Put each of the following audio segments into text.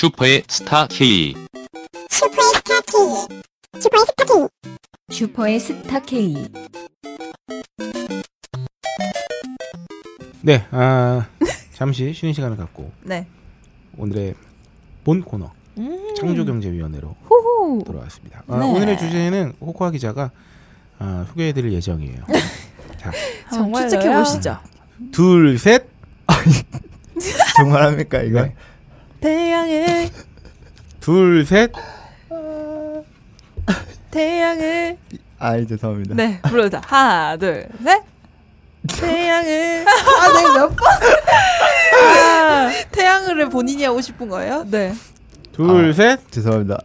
슈퍼의 스타 K. 슈퍼의 스타 K. 슈퍼의 스타 K. 슈퍼의 스타 K. 네, 아, 잠시 쉬는 시간을 갖고 네. 오늘의 본 코너 음. 창조경제위원회로 호호. 돌아왔습니다. 아, 네. 오늘의 주제는 호코아 기자가 아, 소개해드릴 예정이에요. 자, 정말 추측해 보시죠. 둘, 셋. 정말 합니까 이거? 네. 태양을 둘, 셋. 태양을 아 죄송합니다. 네 불러다 하나 둘 셋. 태양을 아네 몇 번. 아, 태양을 본인이 하고 싶은 거예요? 네. 둘, 아. 셋. 죄송합니다.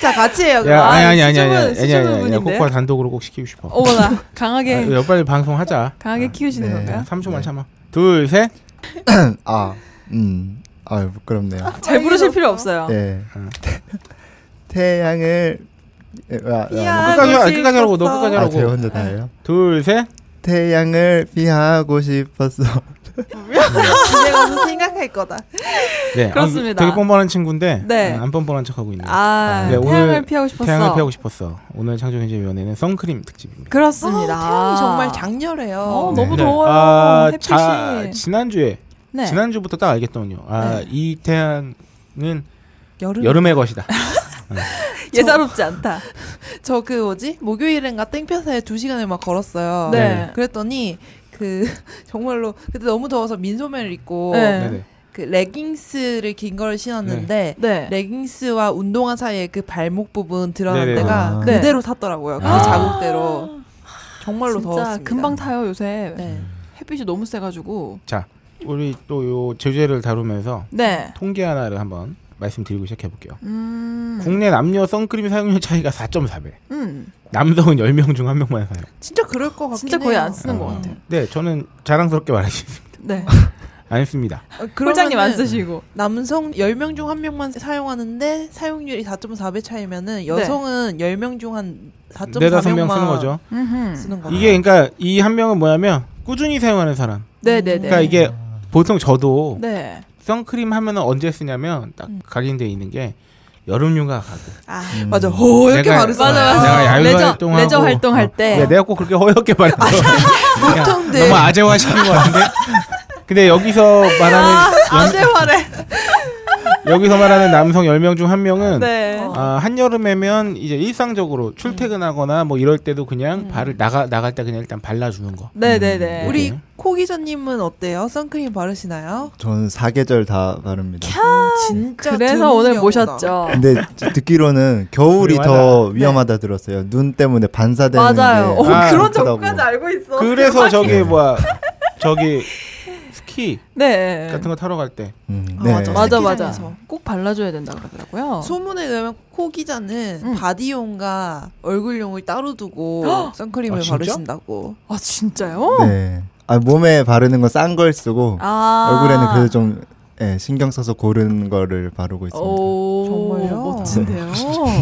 자 같이 해요. 야, 아니 아니 아니 아니 아니 아니 아니 분인데. 코코아 단독으로 꼭 시키고 싶어. 어머나 강하게 아, 야, 빨리 방송하자. 강하게 키우시는 네. 건가요? 3초만 네. 참아. 둘, 셋. 아, 음, 아 부끄럽네요. 잘 부르실 필요 없어요. 네. 응. 태양을 예, 아, 아, 야. 끝까지 하- 하고 끝까지 하라고 너 싶었어. 끝까지 아, 하라고. 제가 혼자 다 해요. 둘, 셋. 태양을 피하고 싶었어. 집에 가서 생각할 거다. 네, 아, 그렇습니다. 되게 뻔뻔한 친구인데 네. 어, 안 뻔뻔한 척하고 있네요. 아 네, 태양을 피하고 싶었어. 태양을 피하고 싶었어. 오늘 창조경제위원회는 선크림 특집입니다. 그렇습니다. 태양이 정말 장렬해요. 어, 네. 너무 네. 더워요. 아, 햇빛이. 자, 지난주에 네. 지난주부터 딱 알겠더군요. 아, 네. 이 태양은 여름 여름의 것이다. 예사롭지 않다. 저 그 뭐지 목요일인가 땡볕에 두 시간을 막 걸었어요. 네. 그랬더니 그 정말로 그때 너무 더워서 민소매를 입고 네. 그 레깅스를 긴 걸 신었는데 네. 레깅스와 운동화 사이에 그 발목 부분 드러난 네네. 데가 아. 그대로 탔더라고요. 그 아. 자국대로 정말로 진짜 더웠습니다. 금방 타요 요새. 네. 햇빛이 너무 세가지고. 자, 우리 또 요 제주제를 다루면서 네. 통계 하나를 한번 말씀드리고 시작해 볼게요. 음. 국내 남녀 선크림 사용률 차이가 4.4배. 음. 남성은 10명 중 1명만 사용. 진짜 그럴 것 같긴 진짜 거의 해요. 안 쓰는 어. 것 같아요. 네, 저는 자랑스럽게 말하겠습니다. 네. 안 씁니다. 어, 홀장님 안 쓰시고. 남성 10명 중 1명만 사용하는데 사용률이 4.4배 차이면은 여성은 10명 중 한 4.4명만 네 다섯 명 쓰는 거죠. 음흠. 쓰는 거죠. 이게 그러니까 이 한 명은 뭐냐면 꾸준히 사용하는 사람. 네 네 네. 그러니까 이게 보통 저도 네. 선크림 하면은 언제 쓰냐면 딱 각인돼 있는 게 여름 휴가 가고 아, 음. 맞아. 호 이렇게 내가- 바르잖아요. 맞아, 맞아. 내가 야외 레저- 활동하고 레저 활동할 때. 야, 내가 꼭 그렇게 허옇게 그냥 보통 네. 너무 아재화 시킨 것 같은데 근데 여기서 말하는 아재 화래. 여기서 말하는 남성 10명 중 한 명은 네. 아, 한여름에면 이제 일상적으로 출퇴근하거나 뭐 이럴 때도 그냥 발을 나가 나갈 때 그냥 일단 발라 주는 거. 네 네 네. 우리 네. 코 기자님은 어때요? 선크림 바르시나요? 저는 사계절 다 바릅니다. 진짜 그래서 드문 오늘. 모셨죠. 근데 듣기로는 겨울이. 더 위험하다 들었어요. 눈 때문에 반사되는 맞아요. 게 오, 아, 그런. 정보까지 알고 있어. 그래서 저기 뭐야 저기 스키 네. 같은 거 타러 갈 때 음, 아, 네. 맞아. 맞아 맞아. 꼭 발라줘야 된다 그러더라고요. 소문에 의하면 코 기자는 음. 바디용과 얼굴용을 따로 두고 선크림을 아? 바르신다고. 아 진짜요? 네. 아 몸에 바르는 건 싼 걸 쓰고 아 얼굴에는 그래도 좀 예, 신경 써서 고른 거를 바르고 있습니다. 오 정말요? 멋진데요.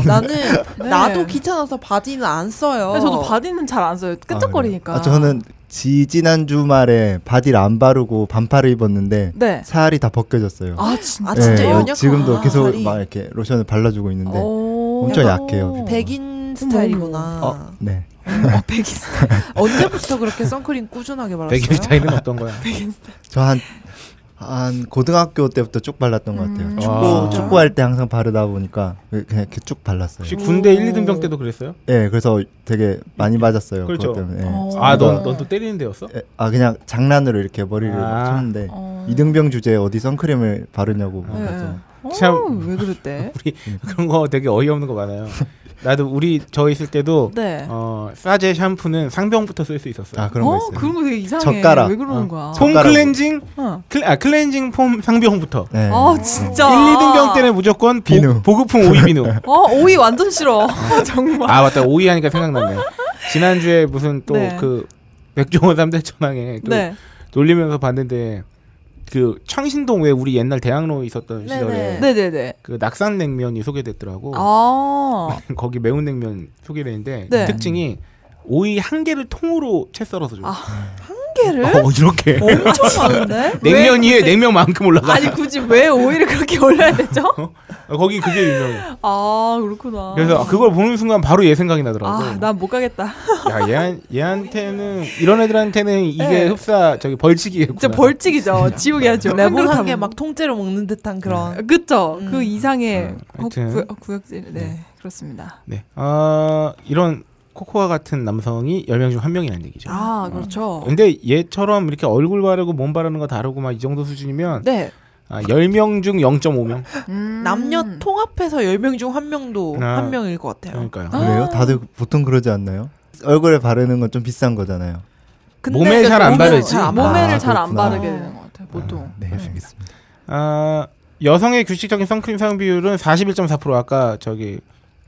나는 네. 나도 귀찮아서 바디는 안 써요. 저도 바디는 잘 안 써요. 끈적거리니까. 아, 저는 지 지난 주말에 바디를 안 바르고 반팔을 입었는데 네. 살이 다 벗겨졌어요. 아 진짜. 아, 진짜 예, 연약하구나, 지금도 계속 살이. 막 이렇게 로션을 발라주고 있는데 오. 엄청 약해요. 백인 스타일이구나. 어, 네. 어, 백인 스타일. 언제부터 그렇게 선크림 꾸준하게 발랐어요? 백인 스타일은 어떤 거야? 저한 한 고등학교 때부터 쭉 발랐던 것 같아요. 음. 축구 아. 축구할 때 항상 바르다 보니까 그냥 이렇게 쭉 발랐어요. 혹시 군대 1, 2등병 때도 그랬어요? 예, 그래서 되게 많이 맞았어요. 그렇죠. 그것 때문에. 예. 어. 아, 넌넌 또 때리는 데였어? 예, 아 그냥 장난으로 이렇게 머리를 아. 막 쳤는데 어. 이등병 주제에 어디 선크림을 바르냐고 네. 그래서 어, 참- 왜 그랬대? 우리 그런 거 되게 어이없는 거 많아요. 나도 우리 저 있을 때도 네. 어, 싸제 샴푸는 상병부터 쓸 수 있었어요. 아 그런 거 어 있어요. 그런 거 되게 이상해. 젓가락. 왜 그러는 어. 거야? 폼 젓가락으로. 클렌징 어. 클, 아, 클렌징 폼 상병부터. 네. 아 진짜. 1, 2등병 때는 무조건 보, 비누. 보급품 오이 비누. 어 오이 완전 싫어. 정말. 아 맞다 오이 하니까 생각났네. 지난주에 무슨 또 네. 그 백종원 삼대 천왕에 또 네. 돌리면서 봤는데 그 창신동 왜 우리 옛날 대학로 있었던 네네. 시절에 네네네. 그 낙산 냉면이 소개됐더라고. 아. 거기 매운 냉면 소개됐는데 네. 특징이 오이 한 개를 통으로 채 썰어서 줘. 아. 한 개를? 어, 이렇게 엄청 많은데? 냉면 왜 위에 냉면만큼 올라가. 아니 굳이 왜 오이를 그렇게 올려야 되죠? 어, 거기 그게 유명해. 아 그렇구나. 그래서 그걸 보는 순간 바로 얘 생각이 나더라고. 아 난 못 가겠다. 야, 얘한, 얘한테는 이런 애들한테는 이게 네. 흡사 저기 벌칙이겠구나. 진짜 벌칙이죠. 지옥이야죠. 레몬 한그릇 한개 하면. 막 통째로 먹는 듯한 그런. 그쵸. 음. 그 이상의 음, 구- 하여튼. 구- 구역질. 네, 그렇습니다. 네. 어, 이런 코코아 같은 남성이 10명 중한 명이라는 얘기죠. 아, 그렇죠. 근데 얘처럼 이렇게 얼굴 바르고 몸 바르는 거 다르고 막 이 정도 수준이면 네. 아, 10명 중 0.5명. 음. 남녀 통합해서 10명 중한 명도 아. 한 명일 것 같아요. 그러니까요. 그래요? 다들 보통 그러지 않나요? 얼굴에 바르는 건 좀 비싼 거잖아요. 근데 몸에 잘 안 바르지. 잘안 몸에- 몸매를 아, 잘안 그렇구나. 바르게 되는 것 같아요. 보통. 네, 음. 알겠습니다. 아, 여성의 규칙적인 선크림 사용 비율은 41.4% 아까 저기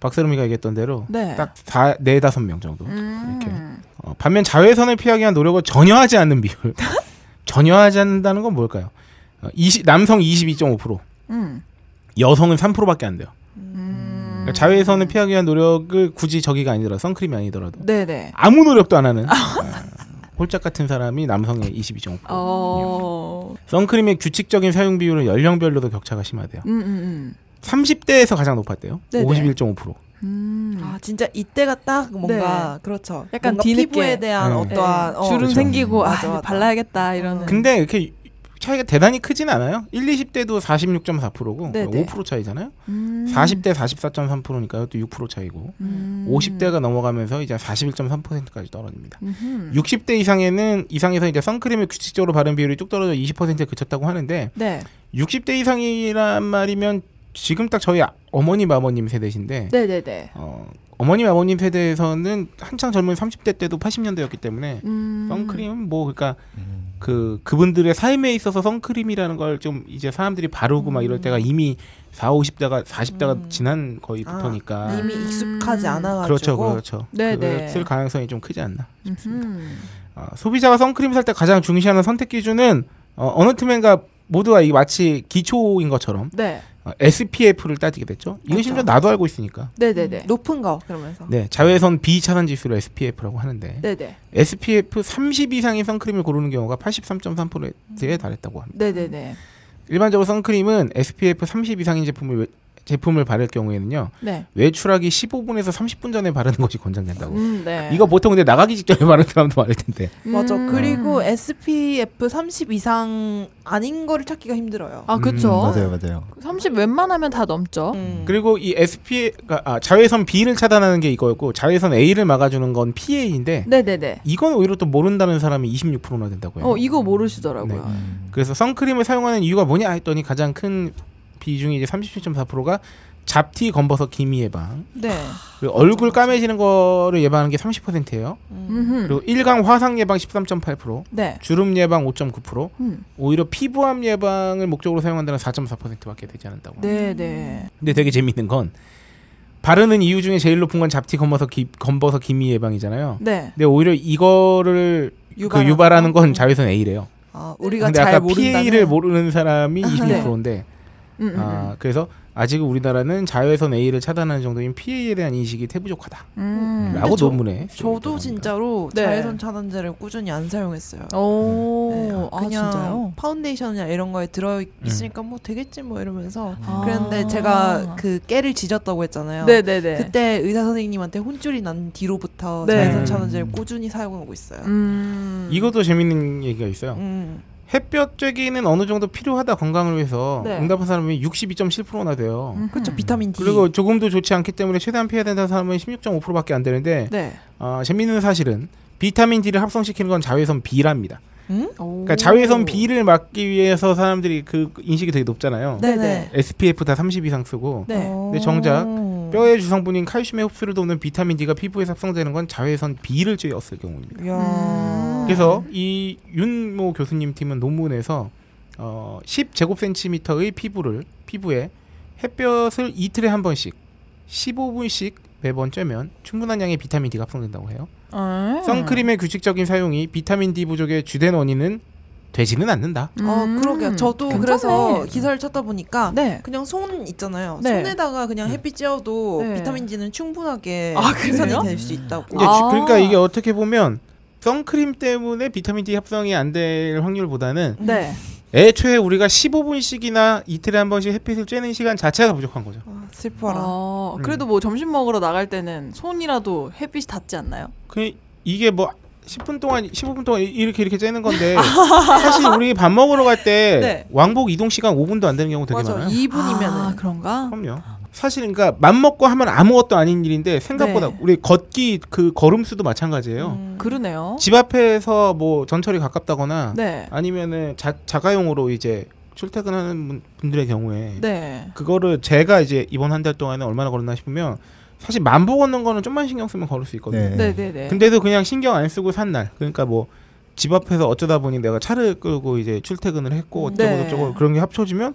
박세롬이가 얘기했던 대로 네. 딱 4, 4, 5명 정도. 음. 이렇게. 어, 반면 자외선을 피하기 위한 노력을 전혀 하지 않는 비율. 전혀 하지 않는다는 건 뭘까요? 어, 20, 남성 22.5%, 음. 여성은 3%밖에 안 돼요. 음. 그러니까 자외선을 피하기 위한 노력을 굳이 저기가 아니더라도 선크림이 아니더라도 네네. 아무 노력도 안 하는 어, 홀짝 같은 사람이 남성의 22.5%. 어. 선크림의 규칙적인 사용 비율은 연령별로도 격차가 심하대요. 음, 음, 30대에서 가장 높았대요. 네네. 51.5%. 음. 음. 아 진짜 이때가 딱 뭔가 그렇죠. 약간 뭔가 뒤늦게. 피부에 대한 네. 어떠한 네. 어, 주름 그렇죠. 생기고 맞아, 아, 맞아. 발라야겠다 이러는. 근데 이렇게 차이가 대단히 크진 않아요. 1, 20대도 46.4%고 네네. 5% 차이잖아요. 음. 40대 44.3%니까 이것도 6% 차이고 음. 50대가 넘어가면서 이제 41.3%까지 떨어집니다. 음흠. 60대 이상에는 이상에서 이제 선크림을 규칙적으로 바른 비율이 뚝 떨어져 20%에 그쳤다고 하는데 네. 60대 이상이란 말이면 지금 딱 저희 아- 어머님 아버님 세대신데 네네네. 어, 어머님 아버님 세대에서는 한창 젊은 30대 때도 80년대였기 때문에 음. 선크림은 뭐 그러니까 그 그분들의 삶에 있어서 선크림이라는 걸 좀 이제 사람들이 바르고 막 이럴 때가 이미 4, 50대가 40대가 음. 지난 거의 아, 부터니까 이미 익숙하지 않아 가지고 그렇죠, 그렇죠. 네네. 그랬을 가능성이 좀 크지 않나 싶습니다. 어, 소비자가 선크림 살 때 가장 중시하는 선택 기준은 어, 어느 틈엔가 모두가 이 마치 기초인 것처럼 네. 어, SPF를 따지게 됐죠. 이거 그렇죠. 심지어 나도 알고 있으니까. 네네네. 높은 거 그러면서 네, 자외선 비차단 지수를 SPF라고 하는데 네네. SPF 30 이상의 선크림을 고르는 경우가 83.3%에 달했다고 합니다. 네네네. 일반적으로 선크림은 SPF 30 이상인 제품을 외- 제품을 바를 경우에는요 네. 외출하기 15분에서 30분 전에 바르는 것이 권장된다고. 음, 네. 이거 보통 근데 나가기 직전에 바르는 사람도 많을 텐데. 맞아. 음. 그리고 SPF 30 이상 아닌 거를 찾기가 힘들어요. 아 그쵸. 음, 맞아요, 맞아요. 30 웬만하면 다 넘죠. 음. 그리고 이 SPF 아, 자외선 B를 차단하는 게 이거였고 자외선 A를 막아주는 건 PA인데 네 네 네. 이건 오히려 또 모른다는 사람이 26%나 된다고요. 어 이거 모르시더라고요. 네. 음. 그래서 선크림을 사용하는 이유가 뭐냐 했더니 가장 큰 비중이 이제 37.4%가 잡티, 검버섯, 기미 예방. 네. 그리고 얼굴 까매지는 거를 예방하는 게 30%예요. 음. 그리고 일광 화상 예방 13.8%, 네. 주름 예방 5.9%, 음. 오히려 피부암 예방을 목적으로 사용한다는 4.4%밖에 되지 않는다고. 네 네. 근데 되게 재밌는 건 바르는 이유 중에 제일 높은 건 잡티, 검버섯, 기, 검버섯, 기미 예방이잖아요. 네. 근데 오히려 이거를 그 유발하는 유발하는 거? 건 자외선 A래요. 아, 우리가 근데 잘 아까 모른다는 PA를 모르는 사람이 26%인데 음, 음, 아, 그래서 아직 우리나라는 자외선 A를 차단하는 정도인 PA에 대한 인식이 태부족하다. 음. 라고 근데 저- 논문에 저도 진짜로 네. 자외선 차단제를 꾸준히 안 사용했어요. 오. 네, 아 그냥 진짜요? 파운데이션이나 이런 거에 들어 있으니까 뭐 되겠지 뭐 이러면서 아. 그랬는데 제가 그 깨를 지졌다고 했잖아요. 네네네. 그때 의사 선생님한테 혼쭐이 난 뒤로부터 네. 자외선 차단제를 꾸준히 사용하고 있어요. 음. 이것도 재밌는 얘기가 있어요. 음. 햇볕 쬐기는 어느 정도 필요하다 건강을 위해서 네. 응답한 사람이 62.7%나 돼요. 그렇죠. 비타민 D. 그리고 조금도 좋지 않기 때문에 최대한 피해야 된다는 사람은 16.5%밖에 안 되는데 네. 어, 재밌는 사실은 비타민 D를 합성시키는 건 자외선 B랍니다. 음? 그러니까 자외선 B를 막기 위해서 사람들이 그 인식이 되게 높잖아요. 네네. SPF 다 30 이상 쓰고 네. 근데 정작 오. 뼈의 주성분인 칼슘의 흡수를 돕는 비타민 D가 피부에 합성되는 건 자외선 B를 쬐었을 경우입니다. 음. 그래서 이 윤모 교수님 팀은 논문에서 어, 10제곱센티미터의 피부를 피부에 햇볕을 이틀에 한 번씩 15분씩 매번 쬐면 충분한 양의 비타민 D가 합성된다고 해요. 음. 선크림의 규칙적인 사용이 비타민 D 부족의 주된 원인은 되지는 않는다. 어, 음. 그러게요. 저도 괜찮네. 그래서 기사를 찾다 보니까 네. 그냥 손 있잖아요. 네. 손에다가 그냥 햇빛 쬐어도 네. 비타민 D는 충분하게 아, 생산이 그래요? 될수 있다고. 이게 아. 주- 그러니까 이게 어떻게 보면 선크림 때문에 비타민 D 합성이 안 될 확률보다는 네. 애초에 우리가 15분씩이나 이틀에 한 번씩 햇빛을 쬐는 시간 자체가 부족한 거죠. 아, 슬퍼라. 어, 음. 그래도 뭐 점심 먹으러 나갈 때는 손이라도 햇빛이 닿지 않나요? 그 이게 뭐 10분 동안 15분 동안 이렇게 이렇게 쬐는 건데 사실 우리 밥 먹으러 갈때 네. 왕복 이동 시간 5분도 안 되는 경우 되게 맞아. 많아요. 2분이면은 아, 그런가? 그럼요. 사실 그러니까 맘 먹고 하면 아무것도 아닌 일인데 생각보다 네. 우리 걷기 그 걸음수도 마찬가지예요. 음. 그러네요. 집 앞에서 뭐 전철이 가깝다거나 네. 아니면은 자, 자가용으로 이제 출퇴근하는 분- 분들의 경우에 네. 그거를 제가 이제 이번 한 달 동안에 얼마나 걸었나 싶으면 사실 만보 걷는 거는 좀만 신경 쓰면 걸을 수 있거든요. 네. 네, 네, 네. 근데도 그냥 신경 안 쓰고 산 날, 그러니까 뭐 집 앞에서 어쩌다 보니 내가 차를 끌고 이제 출퇴근을 했고 어쩌고 네. 저쩌고 그런 게 합쳐지면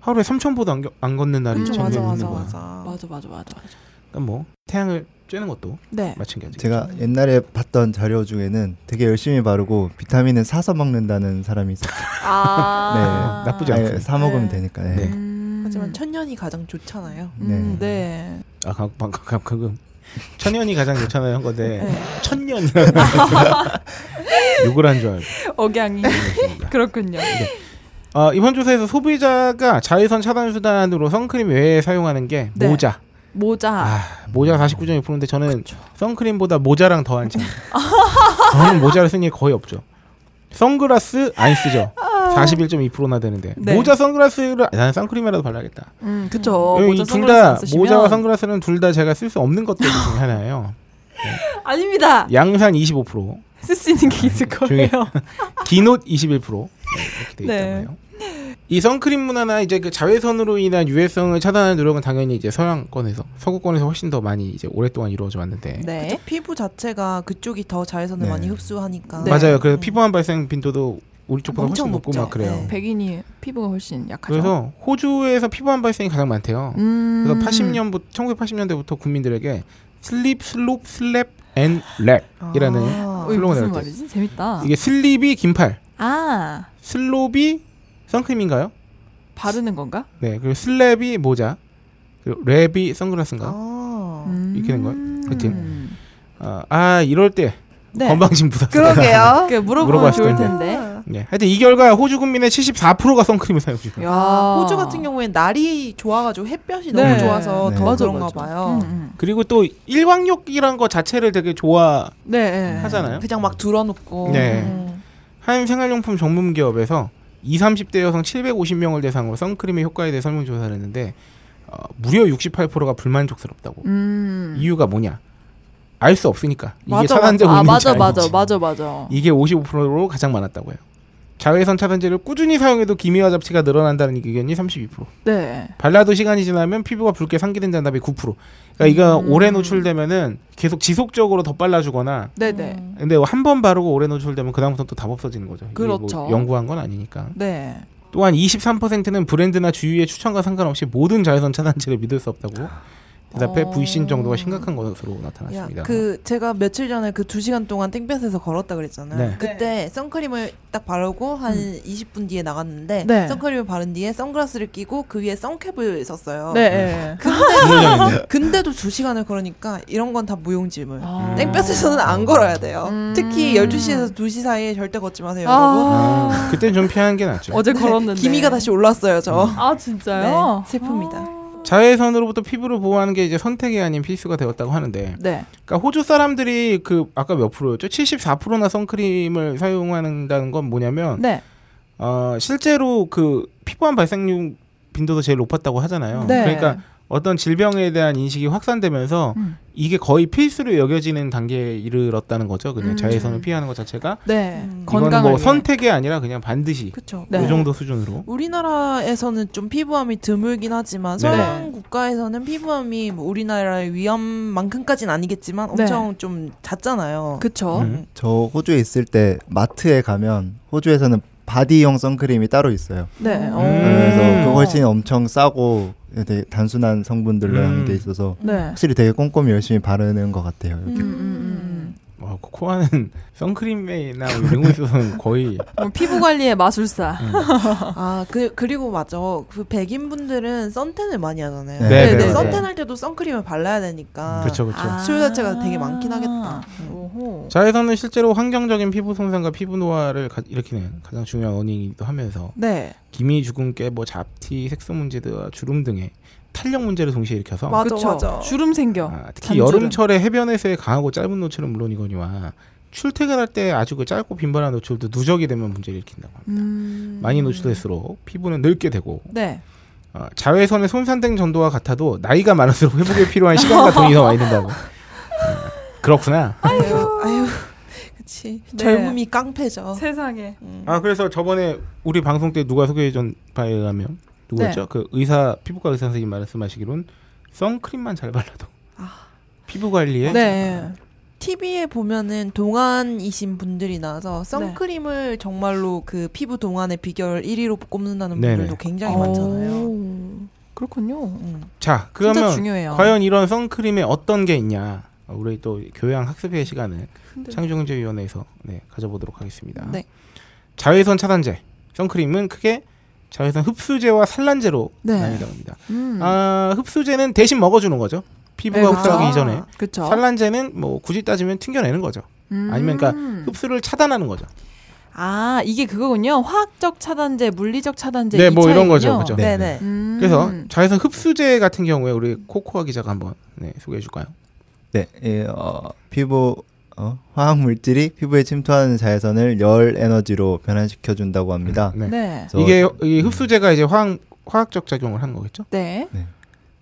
하루에 3천보도 안, 겨- 안 걷는 날이 종종 맞아 있는 맞아 거야. 맞아. 맞아, 맞아, 맞아, 맞아. 그러니까 뭐 태양을 쬐는 것도 네. 마찬가지. 제가 옛날에 봤던 자료 중에는 되게 열심히 바르고 비타민은 사서 먹는다는 사람이 있었어요. 아, 네, 나쁘지 않고. 아니, 사 먹으면 네. 되니까. 네. 네. 음. 하지만 천년이 가장 좋잖아요. 음, 네. 아 가- 방금 방금 천년이 가장 좋잖아요 한 건데 네. 천년이라는 욕을 한 줄 알고. 억양이. 그렇군요. 어, 이번 조사에서 소비자가 자외선 차단 수단으로 선크림 외에 사용하는 게 네. 모자. 모자. 아, 모자가 49.2%인데 저는 선크림보다 모자랑 더안 씁니다. 저는 모자를 쓴일 거의 없죠. 선글라스 안 쓰죠. 41.2%나 되는데 네. 모자 선글라스를 아, 나는 선크림이라도 발라야겠다. 음, 그쵸. 여기 모자 둘 선글라스 다안 쓰시면 모자와 선글라스는 둘 다 제가 쓸 수 없는 것들 중에 하나예요. 아닙니다. 양산 25%, 쓸 수 있는 게 있을 중에- 거예요. 기노 21% 네, 이렇게 돼 네. 있잖아요. 이 선크림 문화나 이제 그 자외선으로 인한 유해성을 차단하는 노력은 당연히 이제 서양권에서 서구권에서 훨씬 더 많이 이제 오랫동안 이루어져 왔는데 네. 피부 자체가 그쪽이 더 자외선을 네. 많이 흡수하니까. 네. 맞아요. 그래서 음. 피부암 발생 빈도도 우리 쪽보다 훨씬 엄청 높고. 막 그래요. 네. 백인이 피부가 훨씬 약하죠. 그래서 호주에서 피부암 발생이 가장 많대요. 음. 그래서 80년부터 1980년대부터 국민들에게 slip, slop, slap and wrap이라는 아. 슬로건을 무슨. 말이지? 재밌다. 이게 slip이 긴팔, 아 slop이 선크림인가요? 바르는 건가? 네, 그리고 슬랩이 모자, 그리고 랩이 선글라스인가? 아. 음. 이렇게 된 거예요. 하여튼. 아, 아 이럴 때 네. 건방진 부사. 그러게요. 그 물어보면 좋을 텐데. 네, 하여튼 이 결과 호주 국민의 74%가 선크림을 사용 중이에요. 야. 아, 호주 같은 경우엔 날이 좋아가지고 햇볕이 네. 너무 좋아서 네. 더 맞아, 그런가 맞아. 봐요. 음, 음. 그리고 또 일광욕이란 거 자체를 되게 좋아하잖아요. 네. 네. 그냥 막 들어놓고. 네. 음. 한 생활용품 전문 기업에서 20, 30대 여성 750명을 대상으로 선크림의 효과에 대해 설문 조사를 했는데 어, 무려 68%가 불만족스럽다고. 음. 이유가 뭐냐? 알 수 없으니까. 이게 맞아, 차단되고 맞아. 아, 맞아, 맞아, 아닌지. 맞아, 맞아. 이게 55%로 가장 많았다고 해요. 자외선 차단제를 꾸준히 사용해도 기미와 잡티가 늘어난다는 의견이 32%. 네. 발라도 시간이 지나면 피부가 붉게 상기된다는 답이 9%. 그러니까 이거 음. 오래 노출되면은 계속 지속적으로 더 발라주거나 네, 네. 음. 근데 한 번 바르고 오래 노출되면 그다음부터 또 답 없어지는 거죠. 뭐 그렇죠. 연구한 건 아니니까. 네. 또한 23%는 브랜드나 주위의 추천과 상관없이 모든 자외선 차단제를 믿을 수 없다고 대답해 어. 불신 정도가 심각한 것으로 나타났습니다. 야, 그 제가 며칠 전에 그 두 시간 동안 땡볕에서 걸었다 그랬잖아요. 네. 그때 선크림을 딱 바르고 한 20분 뒤에 나갔는데 네. 선크림을 바른 뒤에 선글라스를 끼고 그 위에 선캡을 썼어요. 네. 네. 근데 근데도 두 시간을 걸으니까 이런 건 다 무용지물. 아. 땡볕에서는 안 걸어야 돼요. 음. 특히 12시에서 2시 사이에 절대 걷지 마세요, 여러분. 아. 아, 그때는 좀 피하는 게 낫죠. 어제 걸었는데. 기미가 다시 올랐어요, 저. 아, 진짜요? 네, 슬픕니다. 아. 자외선으로부터 피부를 보호하는 게 이제 선택이 아닌 필수가 되었다고 하는데 네. 그러니까 호주 사람들이 그 아까 몇 프로였죠? 74%나 선크림을 사용한다는 건 뭐냐면 네. 어, 실제로 그 피부암 발생률 빈도도 제일 높았다고 하잖아요. 네. 그러니까 어떤 질병에 대한 인식이 확산되면서 음. 이게 거의 필수로 여겨지는 단계에 이르렀다는 거죠. 그냥 음. 자외선을 피하는 것 자체가 네. 음. 건강을 뭐 위해. 선택이 아니라 그냥 반드시 그쵸. 네. 이 정도 수준으로. 우리나라에서는 좀 피부암이 드물긴 하지만 네. 서양 국가에서는 피부암이 뭐 우리나라의 위험만큼까지는 아니겠지만 네. 엄청 좀 잦잖아요. 그쵸. 음. 저 호주에 있을 때 마트에 가면 호주에서는 바디용 선크림이 따로 있어요. 네. 음. 그래서 그 훨씬 엄청 싸고 되게 단순한 성분들로 음. 한게 있어서 네. 확실히 되게 꼼꼼히 열심히 바르는 것 같아요. 음, 이렇 어, 코코아는 선크림이나 뭐 이런 거 있어서는 거의 뭐 피부 관리의 마술사. 음. 아, 그 그리고 맞아. 그 백인 분들은 선탠을 많이 하잖아요. 네, 네, 근데 네, 선탠 네. 할 때도 선크림을 발라야 되니까. 그렇죠, 그렇죠. 아. 수요 자체가 되게 많긴 하겠다. 음. 오호. 자외선은 실제로 환경적인 피부 손상과 피부 노화를 가- 일으키는 가장 중요한 원인이기도 하면서 네. 기미, 주근깨, 뭐 잡티, 색소 문제와 주름 등의 탄력 문제를 동시에 일으켜서 맞아, 그쵸. 맞아. 주름 생겨. 아, 특히 단주름. 여름철에 해변에서의 강하고 짧은 노출은 물론이거니와 출퇴근할 때 아주 그 짧고 빈번한 노출도 누적이 되면 문제를 일으킨다고 합니다. 음. 많이 노출될수록 피부는 늙게 되고 네. 어, 자외선의 손상된 정도와 같아도 나이가 많을수록 회복에 필요한 시간과 돈이 더 많이 든다고. 음, 그렇구나. 아유, 아유. 그치. 네. 젊음이 깡패죠. 세상에. 음. 아 그래서 저번에 우리 방송 때 누가 소개해준 바에 의하면 누구였죠? 네. 그 의사 피부과 의사 선생님 말씀하시기론 선크림만 잘 발라도 피부 관리에 네. TV에 보면은 동안이신 분들이 나와서 선크림을 정말로 그 피부 동안의 비결 1위로 꼽는다는 네네. 분들도 굉장히 오. 많잖아요. 그렇군요. 음. 자 그러면. 과연 이런 선크림에 어떤 게 있냐? 어, 우리 또 교양 학습의 시간을 창조경제위원회에서 네, 가져보도록 하겠습니다. 네. 자외선 차단제 선크림은 크게 자외선 흡수제와 산란제로 네. 나뉘답니다. 음. 아 흡수제는 대신 먹어주는 거죠. 피부가 네, 흡수하기 그쵸. 이전에 그렇죠. 산란제는 뭐 굳이 따지면 튕겨내는 거죠. 아니면 그러니까 흡수를 차단하는 거죠. 아 이게 그거군요. 화학적 차단제, 물리적 차단제. 네, 이뭐 이런. 거죠, 그죠? 네. 네네. 음. 그래서 자외선 흡수제 같은 경우에 우리 코코아 기자가 한번 네, 소개해 줄까요? 네, 예, 어, 피부 어, 화학 물질이 피부에 침투하는 자외선을 열 에너지로 변환시켜 준다고 합니다. 네. 네. 그래서, 이게 이 흡수제가 이제 화학 화학적 작용을 하는 거겠죠? 네.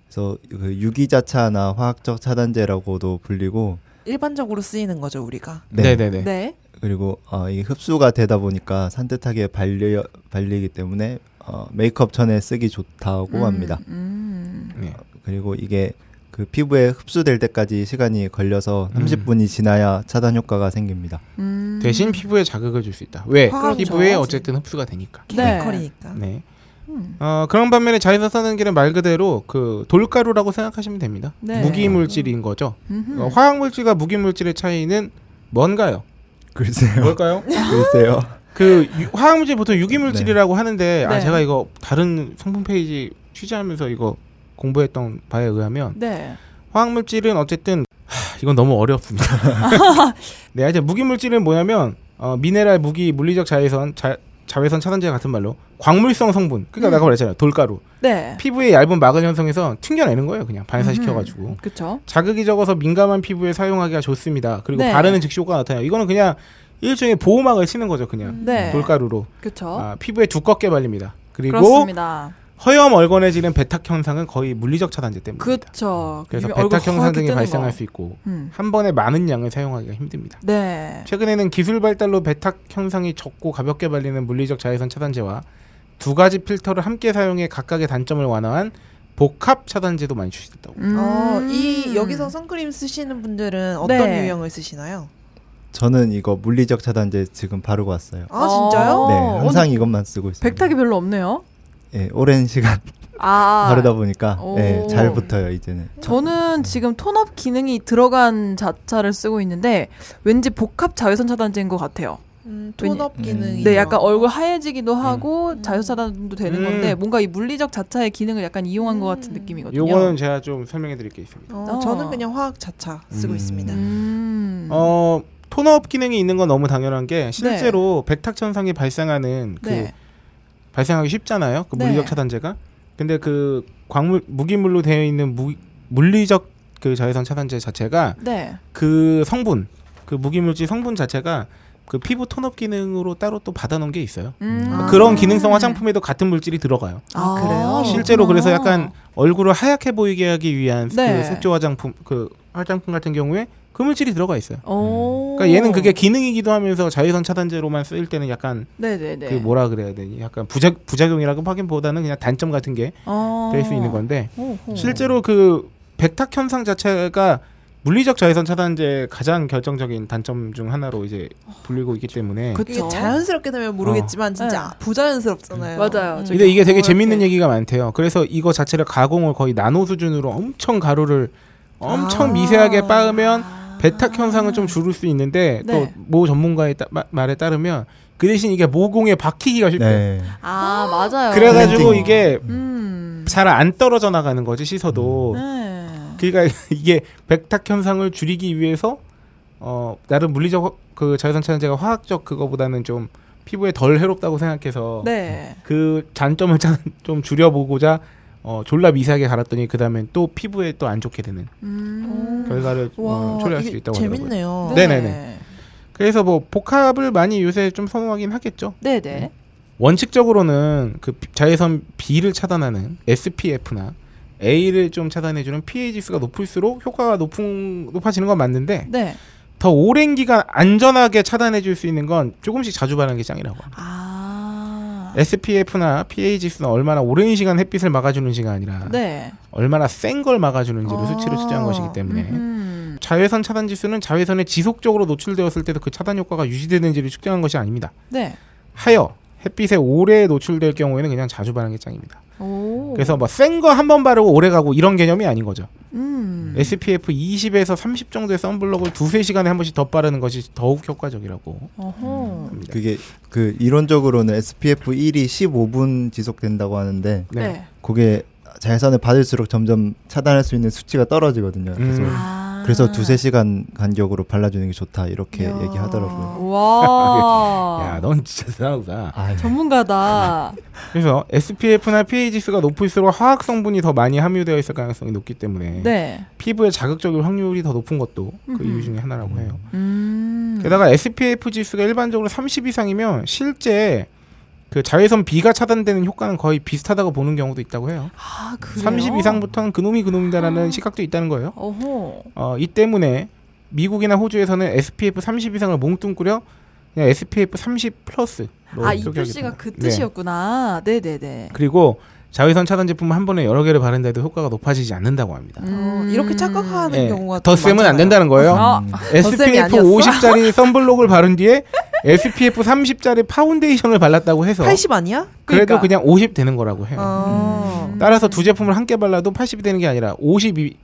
그래서 그 유기자차나 화학적 차단제라고도 불리고 일반적으로 쓰이는 거죠, 우리가. 네, 네, 네. 네. 그리고 어, 이 흡수가 되다 보니까 산뜻하게 발리 발리기 때문에 어, 메이크업 전에 쓰기 좋다고 음, 합니다. 음. 네. 그리고 이게 그 피부에 흡수될 때까지 시간이 걸려서 음. 30분이 지나야 차단 효과가 생깁니다. 음. 대신 피부에 자극을 줄 수 있다. 왜? 화학적. 피부에 어쨌든 흡수가 되니까. 네. 케미컬이니까. 네. 음. 어, 그런 반면에 자외선 선행기는 말 그대로 그 돌가루라고 생각하시면 됩니다. 네. 무기 물질인 거죠. 어, 화학 물질과 무기 물질의 차이는 뭔가요? 글쎄요. 뭘까요? 글쎄요. 그 유- 화학 물질 보통 유기 물질이라고 하는데 아 네. 제가 이거 다른 성분 페이지 취재하면서 이거 공부했던 바에 의하면 네. 화학 물질은 어쨌든 하, 이건 너무 어렵습니다. 네, 이제 무기 물질은 뭐냐면 어, 미네랄, 무기, 물리적 자외선, 자, 자외선 차단제 같은 말로 광물성 성분. 그러니까 음. 내가 말했잖아요. 돌가루. 네. 피부에 얇은 막을 형성해서 튕겨내는 거예요. 그냥 반사시켜가지고. 그렇죠. 자극이 적어서 민감한 피부에 사용하기가 좋습니다. 그리고 네. 바르는 즉시 효과가 나타나요. 이거는 그냥 일종의 보호막을 치는 거죠. 그냥 네. 돌가루로. 그렇죠. 아, 피부에 두껍게 발립니다. 그리고 그렇습니다. 허염 얼건해지는 베탁 현상은 거의 물리적 차단제 때문입니다. 그렇죠. 그래서 베탁 현상 등이 발생할 거. 수 있고 음. 한 번에 많은 양을 사용하기가 힘듭니다. 네. 최근에는 기술 발달로 베탁 현상이 적고 가볍게 발리는 물리적 자외선 차단제와 두 가지 필터를 함께 사용해 각각의 단점을 완화한 복합 차단제도 많이 출시됐다고. 음. 어, 이 여기서 선크림 쓰시는 분들은 어떤 네. 유형을 쓰시나요? 저는 이거 물리적 차단제 지금 바르고 왔어요. 아, 진짜요? 네, 어, 항상 이것만 쓰고 있어요. 백탁이 별로 없네요. 예, 오랜 시간 아. 바르다 보니까 오. 네, 잘 붙어요 이제는. 저는 지금 톤업 기능이 들어간 자차를 쓰고 있는데 왠지 복합 자외선 차단제인 것 같아요. 음, 톤업 음. 기능이. 네, 약간 얼굴 하얘지기도 하고 음. 자외선 차단도 되는 음. 건데 뭔가 이 물리적 자차의 기능을 약간 이용한 것 같은 음. 느낌이거든요. 요거는 제가 좀 설명해 드릴 게 있습니다. 어, 어. 저는 그냥 화학 자차 쓰고 음. 있습니다. 음. 어, 톤업 기능이 있는 건 너무 당연한 게 실제로 베탁 현상이 발생하는 그 네. 발생하기 쉽잖아요. 그 네. 물리적 차단제가. 근데 그 광물 무기물로 되어 있는 무, 물리적 그 자외선 차단제 자체가 네. 그 성분 그 무기물질 성분 자체가 그 피부 톤업 기능으로 따로 또 받아놓은 게 있어요. 음. 아. 그런 기능성 화장품에도 같은 물질이 들어가요. 아, 그래요? 실제로 그래서. 약간 얼굴을 하얗게 보이게 하기 위한 네. 그 색조 화장품 그 화장품 같은 경우에 그 물질이 들어가 있어요. 오. 그러니까 얘는 그게 기능이기도 하면서 자외선 차단제로만 쓰일 때는 약간 네네네. 그 뭐라 그래야 되니 약간 부작 부작용이라고 하기보다는 그냥 단점 같은 게 될수 어. 있는 건데 오호. 실제로 그 백탁 현상 자체가 물리적 자외선 차단제 가장 결정적인 단점 중 하나로 이제 불리고 있기 때문에 그쵸. 이게 자연스럽게 되면 모르겠지만 진짜 부자연스럽잖아요. 맞아요. 음. 저기 근데 이게 되게 뭐 재밌는 이렇게- 얘기가 많대요. 그래서 이거 자체를 가공을 거의 나노 수준으로 엄청 가루를 엄청 아. 미세하게 빻으면 배탁 현상은 좀 줄일 수 있는데 네. 또모 전문가의 따- 마- 말에 따르면 그 대신 이게 모공에 박히기가 쉽대요. 네. 아 맞아요. 그래가지고. 이게 음. 잘안 떨어져 나가는 거지 씻어도. 네. 그러니까 이게 백탁 현상을 줄이기 위해서 어 나름 물리적 화- 그 자외선 차단제가 화학적 그거보다는 좀 피부에 덜 해롭다고 생각해서 네. 그 단점을 차- 좀 줄여보고자 어 졸라 미세하게 갈았더니 그 다음엔 또 피부에 또 안 좋게 되는 음. 결과를 어, 와, 초래할 수 있다고 하더라고요. 재밌네요. 네. 네네네. 그래서 뭐 복합을 많이 요새 좀 선호하긴 하겠죠. 네네. 원칙적으로는 그 비- 자외선 B를 차단하는 SPF나 A를 좀 차단해주는 PA 지수가 높을수록 효과가 높은 높아지는 건 맞는데 네. 더 오랜 기간 안전하게 차단해줄 수 있는 건 조금씩 자주 바르는 게 짱이라고 합니다. 아. SPF나 PA 지수는 얼마나 오랜 시간 햇빛을 막아주는지가 아니라 네. 얼마나 센 걸 막아주는지를 아. 수치로 측정한 것이기 때문에 음. 자외선 차단 지수는 자외선에 지속적으로 노출되었을 때도 그 차단 효과가 유지되는지를 측정한 것이 아닙니다. 네. 하여 햇빛에 오래 노출될 경우에는 그냥 자주 바르는 게 짱입니다. 오. 그래서 뭐 센 거 한 번 바르고 오래 가고 이런 개념이 아닌 거죠. 음. SPF 20에서 30 정도의 선블록을 두세 시간에 한 번씩 더 바르는 것이 더욱 효과적이라고 어허. 합니다. 그게 그 이론적으로는 SPF 1이 15분 지속된다고 하는데 네. 네. 그게 자외선을 받을수록 점점 차단할 수 있는 수치가 떨어지거든요. 그래서 음. 아. 그래서 두세 시간 간격으로 발라주는 게 좋다 이렇게 이야. 얘기하더라고요. 와. 야, 넌 진짜 대단하다. 아, 전문가다. 그래서 SPF나 PA 지수가 높을수록 화학 성분이 더 많이 함유되어 있을 가능성이 높기 때문에 네. 피부에 자극적일 확률이 더 높은 것도 그. 이유 중에 하나라고 해요. 음. 게다가 SPF 지수가 일반적으로 30 이상이면 실제 그 자외선 B가 차단되는 효과는 거의 비슷하다고 보는 경우도 있다고 해요. 아, 그래요? 30 이상부터는 그놈이 그놈이다라는 아. 시각도 있다는 거예요. 어허. 어, 이 때문에 미국이나 호주에서는 SPF 30 이상을 몽뚱꾸려 그냥 SPF 30 플러스로 아, 이 표시가. 그 네. 뜻이었구나. 네, 네, 네. 그리고 자외선 차단 제품을 한 번에 여러 개를 바른다 해도 효과가 높아지지 않는다고 합니다. 어, 이렇게 착각하는 네, 경우가 더좀 세면 안. 된다는 거예요. 아, SPF 아니었어? 50짜리 선블록을 바른 뒤에 SPF 30짜리 파운데이션을 발랐다고 해서 80 아니야? 그래도 그러니까. 그냥 50 되는 거라고 해요. 어. 음. 따라서 두 제품을 함께 발라도 80이 되는 게 아니라 50이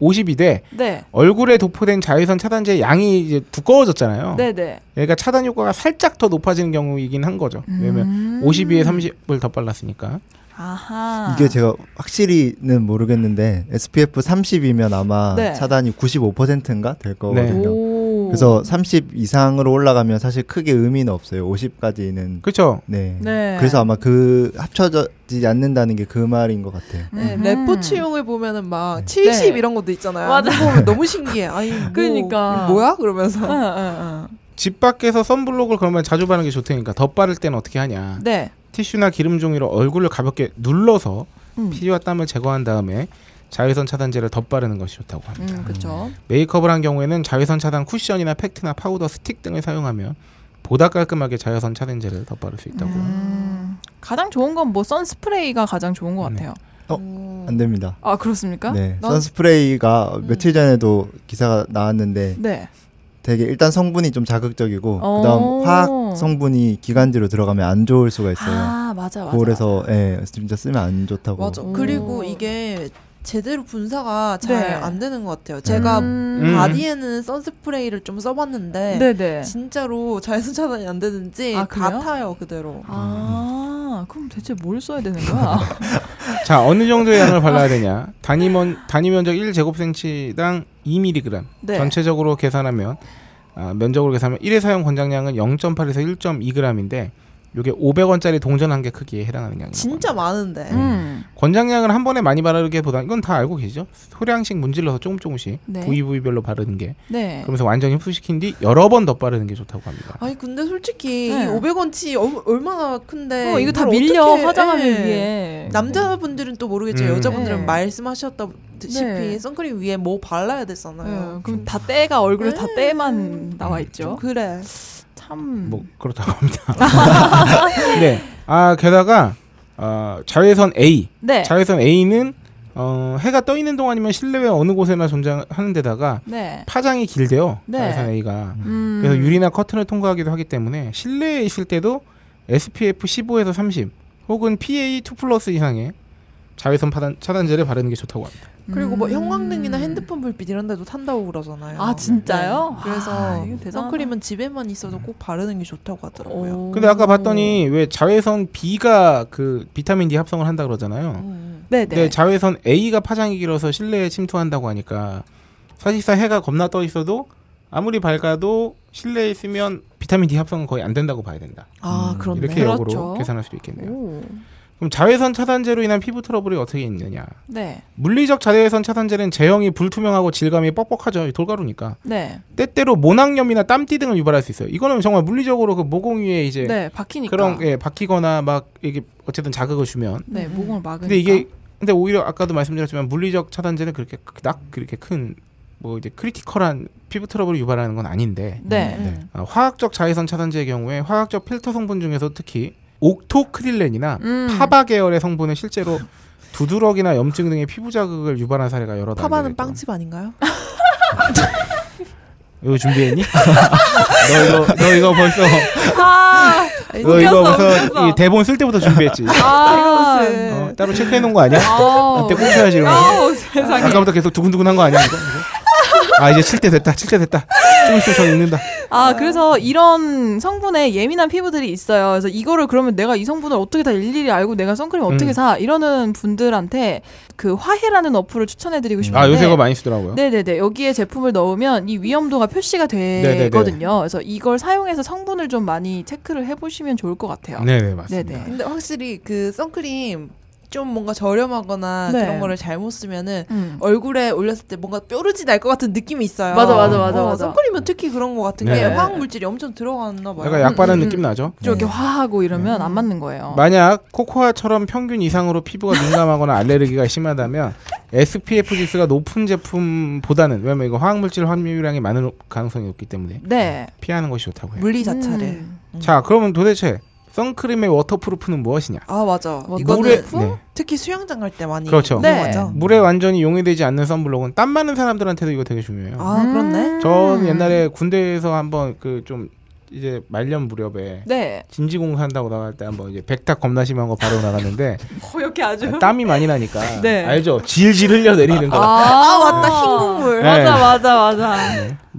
50이 돼 네. 얼굴에 도포된 자외선 차단제 양이 이제 두꺼워졌잖아요. 네, 네. 그러니까 차단 효과가 살짝 더 높아지는 경우이긴 한 거죠. 왜냐면 음. 50 위에 30을 더 발랐으니까. 아하. 이게 제가 확실히는 모르겠는데 SPF 30이면 아마 네. 차단이 95%인가 될 거거든요. 오. 그래서 30 이상으로 올라가면 사실 크게 의미는 없어요. 50까지는 그렇죠. 네. 네. 그래서 아마 그 합쳐지지 않는다는 게 그 말인 것 같아요. 네, 음흠. 래퍼 치용을 보면은 막 네. 70 네. 이런 것도 있잖아요. 맞아. 보면 너무 신기해. 아니, 뭐, 그러니까. 뭐야? 그러면서. 응, 응, 응. 집 밖에서 선블록을 그러면 자주 바르는 게 좋다니까 더 바를 때는 어떻게 하냐. 네. 티슈나 기름 종이로 얼굴을 가볍게 눌러서 음. 피와 땀을 제거한 다음에 자외선 차단제를 덧바르는 것이 좋다고 합니다. 음, 그렇죠. 메이크업을 한 경우에는 자외선 차단 쿠션이나 팩트나 파우더, 스틱 등을 사용하면 보다 깔끔하게 자외선 차단제를 덧바를 수 있다고요. 음. 가장 좋은 건 뭐 선스프레이가 가장 좋은 것 네. 같아요. 어. 안 됩니다. 아 그렇습니까? 네. 난- 선스프레이가 음. 며칠 전에도 기사가 나왔는데 네. 되게 일단 성분이 좀 자극적이고 어. 그다음 화학 성분이 기관지로 들어가면 안 좋을 수가 있어요. 아 맞아 맞아. 그래서 예, 진짜 쓰면 안 좋다고. 맞아. 오. 그리고 이게 제대로 분사가 잘 네. 안 되는 것 같아요. 제가 음. 바디에는 선스프레이를 좀 써봤는데 네네. 진짜로 자외선 차단이 안 되는지 아? 같아요 그대로. 아 그럼 대체 뭘 써야 되는 거야? 자 어느 정도의 양을 발라야 되냐? 단위 면 단위 면적 1 제곱센치당 2mg. 네. 전체적으로 계산하면 아, 면적으로 계산하면 1회 사용 권장량은 0.8에서 1.2g인데 이게 500원짜리 동전 한 개 크기에 해당하는 양입니다. 진짜 많은데. 음. 권장량을 한 번에 많이 바르기보다 이건 다 알고 계시죠? 소량씩 문질러서 조금 조금씩 네. 부위 부위별로 바르는 게 네. 그러면서 완전히 흡수시킨 뒤 여러 번더 바르는 게 좋다고 합니다. 아니 근데 솔직히 네. 이 500원치 어, 얼마나 큰데 어, 이거 다 밀려 어떻게- 화장하기 예. 위해. 남자분들은 또 모르겠지만 음. 여자분들은 네. 말씀하셨다시피 네. 선크림 위에 뭐 발라야 네, 되잖아요. 그럼 다 때가 얼굴에 다 네. 때만 나와 좀 있죠. 그래. 참. 뭐 그렇다고 합니다. 네. 아 게다가 어, 자외선 A, 네. 자외선 A는 어, 해가 떠 있는 동안이면 실내외 어느 곳에나 존재하는 데다가 네. 파장이 길대요. 네. 자외선 A가. 음. 그래서 유리나 커튼을 통과하기도 하기 때문에 실내에 있을 때도 SPF 15에서 30 혹은 PA 2 플러스 이상의 자외선 파단, 차단제를 바르는 게 좋다고 합니다. 그리고 뭐 음. 형광등이나 핸드폰 불빛 이런 데도 탄다고 그러잖아요. 아 진짜요? 네. 그래서 아. 선크림은 집에만 있어도 꼭 바르는 게 좋다고 하더라고요. 오. 근데 아까 봤더니 왜 자외선 B가 그 비타민 D 합성을 한다 그러잖아요. 음. 네네. 근데 자외선 A가 파장이 길어서 실내에 침투한다고 하니까 사실상 해가 겁나 떠 있어도 아무리 밝아도 실내에 있으면 비타민 D 합성은 거의 안 된다고 봐야 된다. 아 음, 그렇네. 이렇게 그렇죠. 역으로 계산할 수도 있겠네요. 오. 그럼 자외선 차단제로 인한 피부 트러블이 어떻게 있느냐? 네. 물리적 자외선 차단제는 제형이 불투명하고 질감이 뻑뻑하죠. 돌가루니까. 네. 때때로 모낭염이나 땀띠 등을 유발할 수 있어요. 이거는 정말 물리적으로 그 모공 위에 이제 네. 박히니까. 그런 예, 박히거나 막 이게 어쨌든 자극을 주면. 네. 음. 모공을 막으니까. 근데 이게 근데 오히려 아까도 말씀드렸지만 물리적 차단제는 그렇게 딱 그렇게 큰 뭐 이제 critical한 피부 트러블을 유발하는 건 아닌데 네. 음. 아, 화학적 자외선 차단제의 경우에 화학적 필터 성분 중에서 특히 옥토크릴렌이나 음. 파바 계열의 성분은 실제로 두드러기나 염증 등의 피부 자극을 유발한 사례가 여러 단계가 파바는 빵집 아닌가요? 이거 준비했니? 너 이거 너 이거 벌써 아. 너 이거 벌써. 이 대본 쓸 때부터 준비했지. 아. 무슨. 어, 따로 체크해 놓은 거 아니야? 아우. 그때 꽂혀야지 이러면서. 아우, 세상에. 아까부터 계속 두근두근한 거 아니야? 이거? 이거? 아 이제 칠 때 됐다. 칠 때 됐다. 좀 있으면 저 읽는다. 아, 그래서 이런 성분에 예민한 피부들이 있어요. 그래서 이거를 그러면 내가 이 성분을 어떻게 다 일일이 알고 내가 선크림 어떻게 음. 사? 이러는 분들한테 그 화해라는 어플을 추천해드리고 싶은데. 아 요새 그거 많이 쓰더라고요. 네네네. 여기에 제품을 넣으면 이 위험도가 표시가. 되거든요. 그래서 이걸 사용해서 성분을 좀 많이 체크를 해보시면 좋을 것 같아요. 네네 맞습니다. 네네. 근데 확실히 그 선크림 좀 뭔가 저렴하거나 네. 그런 거를 잘못 쓰면은 음. 얼굴에 올렸을 때 뭔가 뾰루지 날 것 같은 느낌이 있어요. 맞아, 맞아, 맞아, 어, 맞아. 선크림은 특히 그런 것 같은 네. 게 화학 물질이 엄청 들어갔나 봐요. 약간 약 바른 음, 음, 느낌 나죠? 좀 이렇게 네. 화하고 이러면 음. 안 맞는 거예요. 만약 코코아처럼 평균 이상으로 피부가 민감하거나 알레르기가 심하다면 SPF 지수가 높은 제품보다는 왜냐면 이거 화학 물질 함유량이 많은 가능성이 높기 때문에 네. 피하는 것이 좋다고 해요. 물리 자체를. 음. 음. 자 그러면 도대체 선크림의 waterproof는 무엇이냐? 아 맞아. 물에 네. 특히 수영장 갈 때 많이 그렇죠. 네. 이용하죠. 물에 완전히 용해되지 않는 선블록은 땀 많은 사람들한테도 이거 되게 중요해요. 아 그렇네. 저는 옛날에 군대에서 한번 그 좀 이제 말년 무렵에 네. 진지공사 한다고 나갈 때 한번 이제 백탁 겁나 심한 거 바르고 나갔는데 허옇게 아주. 땀이 많이 나니까 네. 알죠? 질질 흘려 내리는 거. 아 맞다 흰 국물. 네. 맞아, 맞아, 맞아.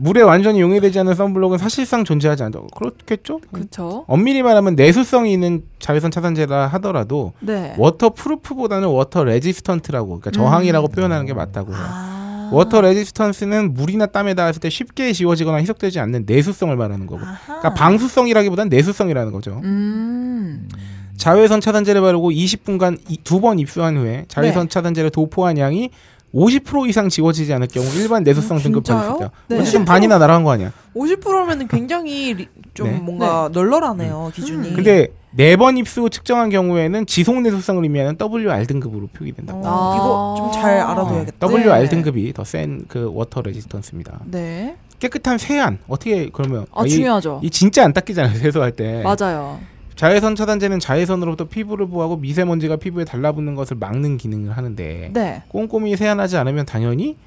물에 완전히 용해되지 않는 선블록은 사실상 존재하지 않다고 그렇겠죠? 그쵸. 엄밀히 말하면 내수성이 있는 자외선 차단제라 하더라도 네. waterproof보다는 water resistant라고 그러니까 저항이라고 표현하는 게 맞다고 해요. 아. water resistance는 물이나 땀에 닿았을 때 쉽게 지워지거나 희석되지 않는 내수성을 말하는 거고. 그러니까 방수성이라기보다는 내수성이라는 거죠. 음. 자외선 차단제를 바르고 20분간 두 번 입수한 후에 자외선 네. 차단제를 도포한 양이 50% 이상 지워지지 않을 경우 일반 내수성 음, 등급 받을 수? 있다. 네. 어쨌든 반이나 날아간 거 아니야. 50%면은 굉장히 리- 좀 네. 뭔가 널널하네요 기준이. 음. 근데 네 번 입수 후 측정한 경우에는 지속 내수성을 의미하는 WR 등급으로 표기된다. 어, 아. 이거 좀 잘 알아둬야겠다. WR 네. 등급이 더 센 그 water resistance입니다. 네. 깨끗한 세안 어떻게 그러면 아, 이, 중요하죠. 이 진짜 안 닦이잖아요 세수할 때. 맞아요. 자외선 차단제는 자외선으로부터 피부를 보호하고 미세먼지가 피부에 달라붙는 것을 막는 기능을 하는데 네. 꼼꼼히 세안하지 않으면 당연히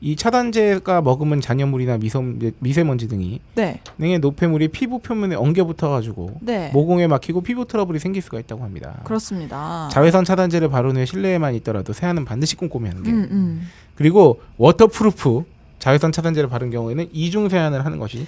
이 차단제가 머금은 잔여물이나 미세, 미세 먼지 등이 네. 등의 노폐물이 피부 표면에 엉겨 붙어가지고 네. 모공에 막히고 피부 트러블이 생길 수가 있다고 합니다. 그렇습니다. 자외선 차단제를 바른 후에 실내에만 있더라도 세안은 반드시 꼼꼼히 하는 게 음, 음. 그리고 waterproof 자외선 차단제를 바른 경우에는 이중 세안을 하는 것이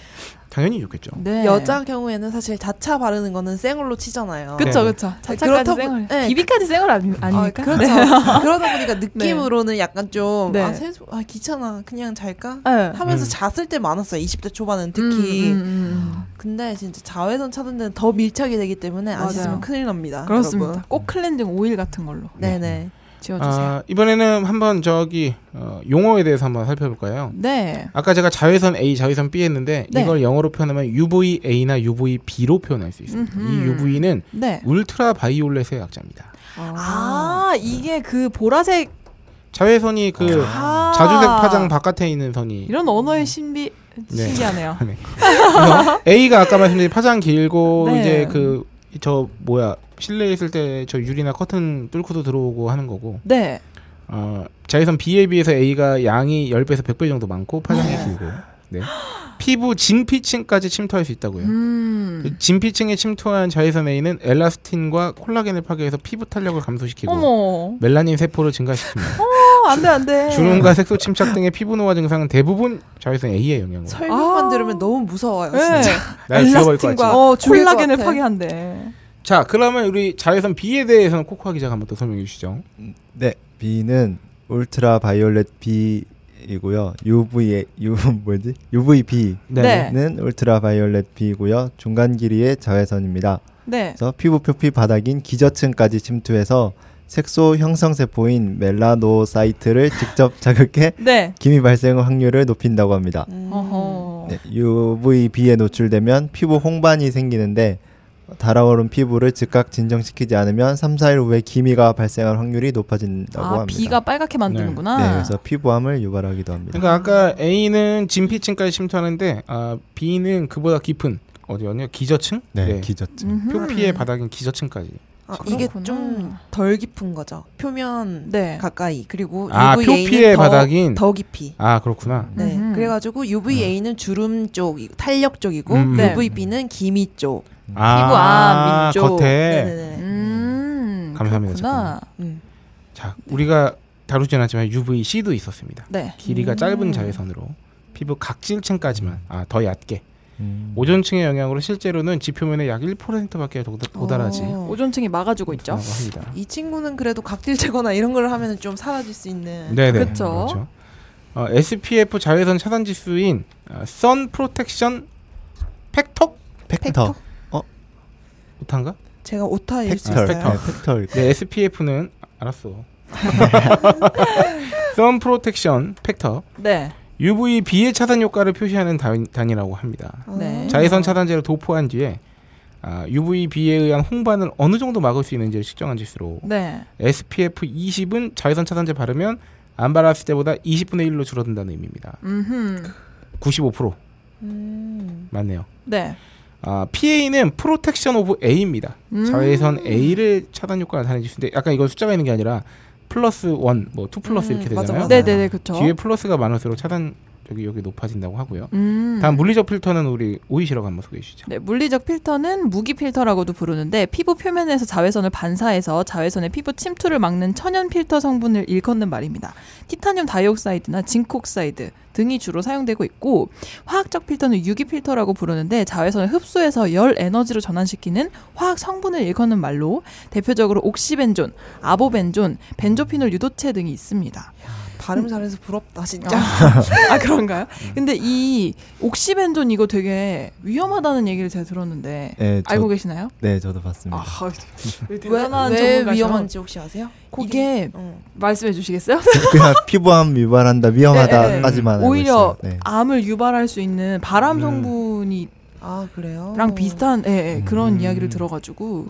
당연히 좋겠죠. 네. 여자 경우에는 사실 자차 바르는 거는 생얼로 치잖아요. 그쵸, 네. 그쵸. 그렇다 자차까지 보- 생얼. 네. 비비까지 생얼 아니, 아, 아닙니까? 그렇죠. 네. 그러다 보니까 느낌으로는 약간 좀 네. 아, 세수, 아 귀찮아 그냥 잘까 네. 하면서 음. 잤을 때 많았어요. 20대 초반은 특히. 음, 음, 음, 근데 진짜 자외선 차단제는 더 밀착이 되기 때문에 안. 씻으면 큰일 납니다. 음. 그렇습니다. 여러분. 꼭 클렌징 오일 같은 걸로 네네. 지워주세요. 아, 이번에는 한번 저기 어, 용어에 대해서 한번 살펴볼까요? 네. 아까 제가 자외선 A, 자외선 B 했는데 네. 이걸 영어로 표현하면 UVA나 UVB로 표현할 수 있습니다. 음흠. 이 UV는 네. 울트라 바이올렛의 약자입니다. 아, 이게 그 보라색 자외선이 그 아. 자주색 파장 바깥에 있는 선이 이런 언어의 신비 네. 신기하네요. 그래서 A가 아까 말씀드린 파장 길고 네. 이제 그 저 뭐야 실내에 있을 때 저 유리나 커튼 뚫고도 들어오고 하는 거고 네. 어, 자외선 B에 비해서 A가 양이 10배에서 100배 정도 많고 파장이 길고 네. 피부 진피층까지 침투할 수 있다고요. 음. 진피층에 침투한 자외선 A는 엘라스틴과 콜라겐을 파괴해서 피부 탄력을 감소시키고 어머. 멜라닌 세포를 증가시킵니다. 어, 안 돼, 안 돼. 주름과 색소 침착 등의 피부 노화 증상은 대부분 자외선 A의 영향으로. 설명만 아. 들으면 너무 무서워요. 네. 진짜. 엘라스틴과- 어, 콜라겐을. 파괴한대. 자, 그러면 우리 자외선 B에 대해서는 코코아 기자가 한번 또 설명해 주시죠. 네, B는 울트라 바이올렛 B 이고요. UV U 뭐지? UVB는 네. 울트라 바이올렛 B고요. 중간 길이의 자외선입니다. 네. 그래서 피부 표피 바닥인 기저층까지 침투해서 색소 형성 세포인 멜라노사이트를 직접 자극해 네. 기미 발생 확률을 높인다고 합니다. 음. 네, UVB에 노출되면 피부 홍반이 생기는데 달아오른 피부를 즉각 진정시키지 않으면 3, 4일 후에 기미가 발생할 확률이 높아진다고 아, 합니다. 비가 빨갛게 만드는구나. 네, 그래서 피부암을 유발하기도 합니다. 그러니까 아까 A는 진피층까지 침투하는데 아, B는 그보다 깊은 어디였냐? 기저층? 네, 기저층. 음흠. 표피의 바닥인 기저층까지. 아, 이게. 좀 덜 깊은 거죠. 표면 네. 가까이 그리고 아, UVA는 표피의 더, 바닥인 더 깊이. 아, 그렇구나. 네. 음흠. 그래가지고 UVA는 주름 쪽 탄력 쪽이고 음. 네. UVB는 기미 쪽. 아, 피부 앞, 겉에. 네네네. 음. 감사합니다, 그렇구나. 음. 자, 우리가 다루진 않았지만 UVC도 있었습니다. 네. 길이가 음. 짧은 자외선으로 피부 각질층까지만 아, 더 얕게 음. 오존층의 영향으로 실제로는 지표면의 약 1%밖에 도달하지 어. 오존층이 막아주고 있죠. 합니다. 이 친구는 그래도 각질 제거나 이런 걸 하면 좀 사라질 수 있는. 네네. 그쵸. 그렇죠. 어, SPF 자외선 차단 지수인 어, Sun Protection factor? factor. 오탄가? 제가 오타 일 수 factor. 있어요. 네, factor. 네, SPF는 알았어. Sun Protection factor 네. UVB의 차단 효과를 표시하는 단, 단위라고 합니다. 네. 자외선 차단제를 도포한 뒤에 아, UVB에 의한 홍반을 어느 정도 막을 수 있는지를 측정한 지수로 네. SPF 20은 자외선 차단제 바르면 안 발랐을 때보다 20분의 1로 줄어든다는 의미입니다. 음흠. 95% 음. 맞네요. 네. 아, PA는 protection of A입니다. 음. 자외선 A를 차단 효과가 나타내는 지수인데 약간 이건 숫자가 있는 게 아니라 플러스 one, 뭐 two 플러스 음, 이렇게 되잖아요. 맞아. 네네네, 그쵸. 뒤에 플러스가 많을수록 차단 여기 여기 높아진다고 하고요. 음. 다음 물리적 필터는 우리 오이시라고 한번 소개해 주시죠. 네, 물리적 필터는 무기 필터라고도 부르는데 피부 표면에서 자외선을 반사해서 자외선의 피부 침투를 막는 천연 필터 성분을 일컫는 말입니다. titanium dioxide나 zinc oxide 등이 주로 사용되고 있고 화학적 필터는 유기 필터라고 부르는데 자외선을 흡수해서 열 에너지로 전환시키는 화학 성분을 일컫는 말로 대표적으로 옥시벤존, 아보벤존, 벤조피놀 유도체 등이 있습니다. 발음 잘해서 부럽다 진짜. 아 그런가요? 근데 이 옥시벤존 이거 되게 위험하다는 얘기를 제가 들었는데 네, 저, 알고 계시나요? 네, 저도 봤습니다. 아, 왜, 대단한 왜. 위험한지 혹시 아세요? 고기. 이게 어. 말씀해 주시겠어요? 그냥 피부암 유발한다, 네, 네, 위험하다까지만 알고 오히려. 네. 암을 유발할 수 있는 바람 음. 성분이랑 아 그래요? 비슷한 예, 예, 그런 음. 이야기를 들어가지고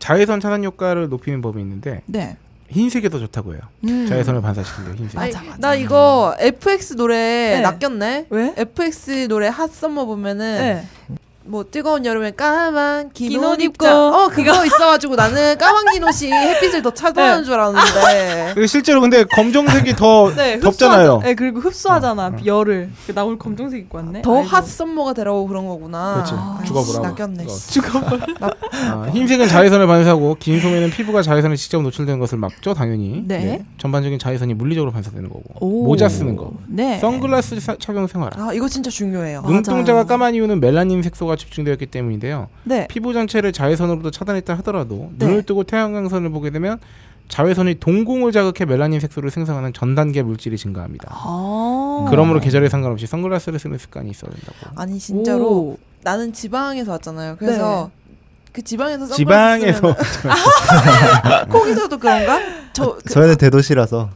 자외선 차단 효과를 높이는 법이 있는데 네 흰색이 더 좋다고 해요. 음. 자외선을 반사시키는 게 흰색. 맞아, 맞아. 나 이거 FX 노래 네. 낚였네. 왜? FX 노래 Hot Summer 보면은 네. 뭐 뜨거운 여름에 까만 긴 긴 옷 입고. 어 그거 있어가지고 나는 까만 긴 옷이 햇빛을 더 차단하는 네. 줄 알았는데 실제로 근데 검정색이 더 네, 덥잖아요. 네, 그리고 흡수하잖아 어, 어. 열을. 나 오늘 검정색 입고 왔네. 더 아이고. 핫썸머가 되라고 그런 거구나. 그렇지. 아, 죽어보라고. 낚였네. 죽어. 아, 흰색은 자외선을 반사하고 긴 소매는 피부가 자외선에 직접 노출되는 것을 막죠 당연히. 네. 전반적인 자외선이 물리적으로 반사되는 거고. 오. 모자 쓰는 거. 네. 선글라스 사- 착용 생활. 아 이거 진짜 중요해요. 눈동자가 까만 이유는 멜라닌 색소가 집중되었기 때문인데요. 네. 피부 전체를 자외선으로도 차단했다 하더라도 네. 눈을 뜨고 태양광선을 보게 되면 자외선이 동공을 자극해 멜라닌 색소를 생성하는 전 단계 물질이 증가합니다. 아. 그러므로 계절에 상관없이 선글라스를 쓰는 습관이 있어야 된다고. 아니 진짜로 오. 나는 지방에서 왔잖아요. 그래서 그 지방에서 선글라스 지방에서 쓰면은- 거기서도 그런가? 저 그, 저희는 대도시라서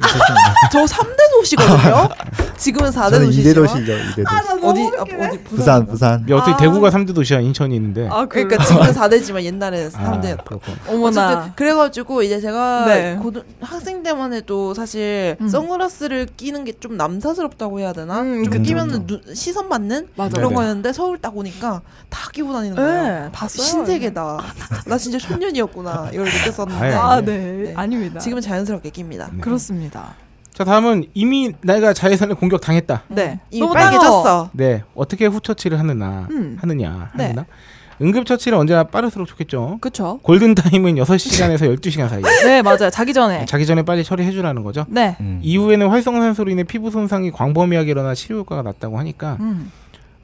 괜찮습니다. 저 3대 도시거든요. 지금은 4대 저는 도시죠. 2대 도시죠, 2대 도시. 어디 아, 어디 부산, 부산. 야, 어떻게 아. 대구가 3대 도시야? 인천이 있는데. 아, 그, 그러니까 지금은 4대지만 옛날에는 아, 3대. 그렇군. 어머나. 그래가지고 이제 제가 네. 고등 학생 때만 해도 사실 음. 선글라스를 끼는 게 좀 남사스럽다고 해야 되나? 음, 좀 그쵸. 끼면은 눈, 시선 받는 맞아요. 그런 네네. 거였는데 서울 딱 오니까 다 끼고 다니는 거예요. 네, 봤어요. 신세계다. 나 진짜 촌년이었구나. 이걸 느꼈었는데 아예. 아, 네. 네. 네. 아닙니다. 지금은 자연스럽게 낍니다. 네. 그렇습니다. 자 다음은 이미 내가 자외선에 공격 당했다. 네. 이미 너무 빨개졌어. 네 어떻게 후처치를 하느냐 음. 하느냐 네. 하느냐. 응급 처치는 언제나 빠를수록 좋겠죠. 그쵸. 골든 타임은 6시간에서 12시간 사이. 네, 맞아요. 자기 전에. 자기 전에 빨리 처리해 주라는 거죠. 네. 음. 이후에는 활성산소로 인해 피부 손상이 광범위하게 일어나 치료 효과가 낮다고 하니까 음.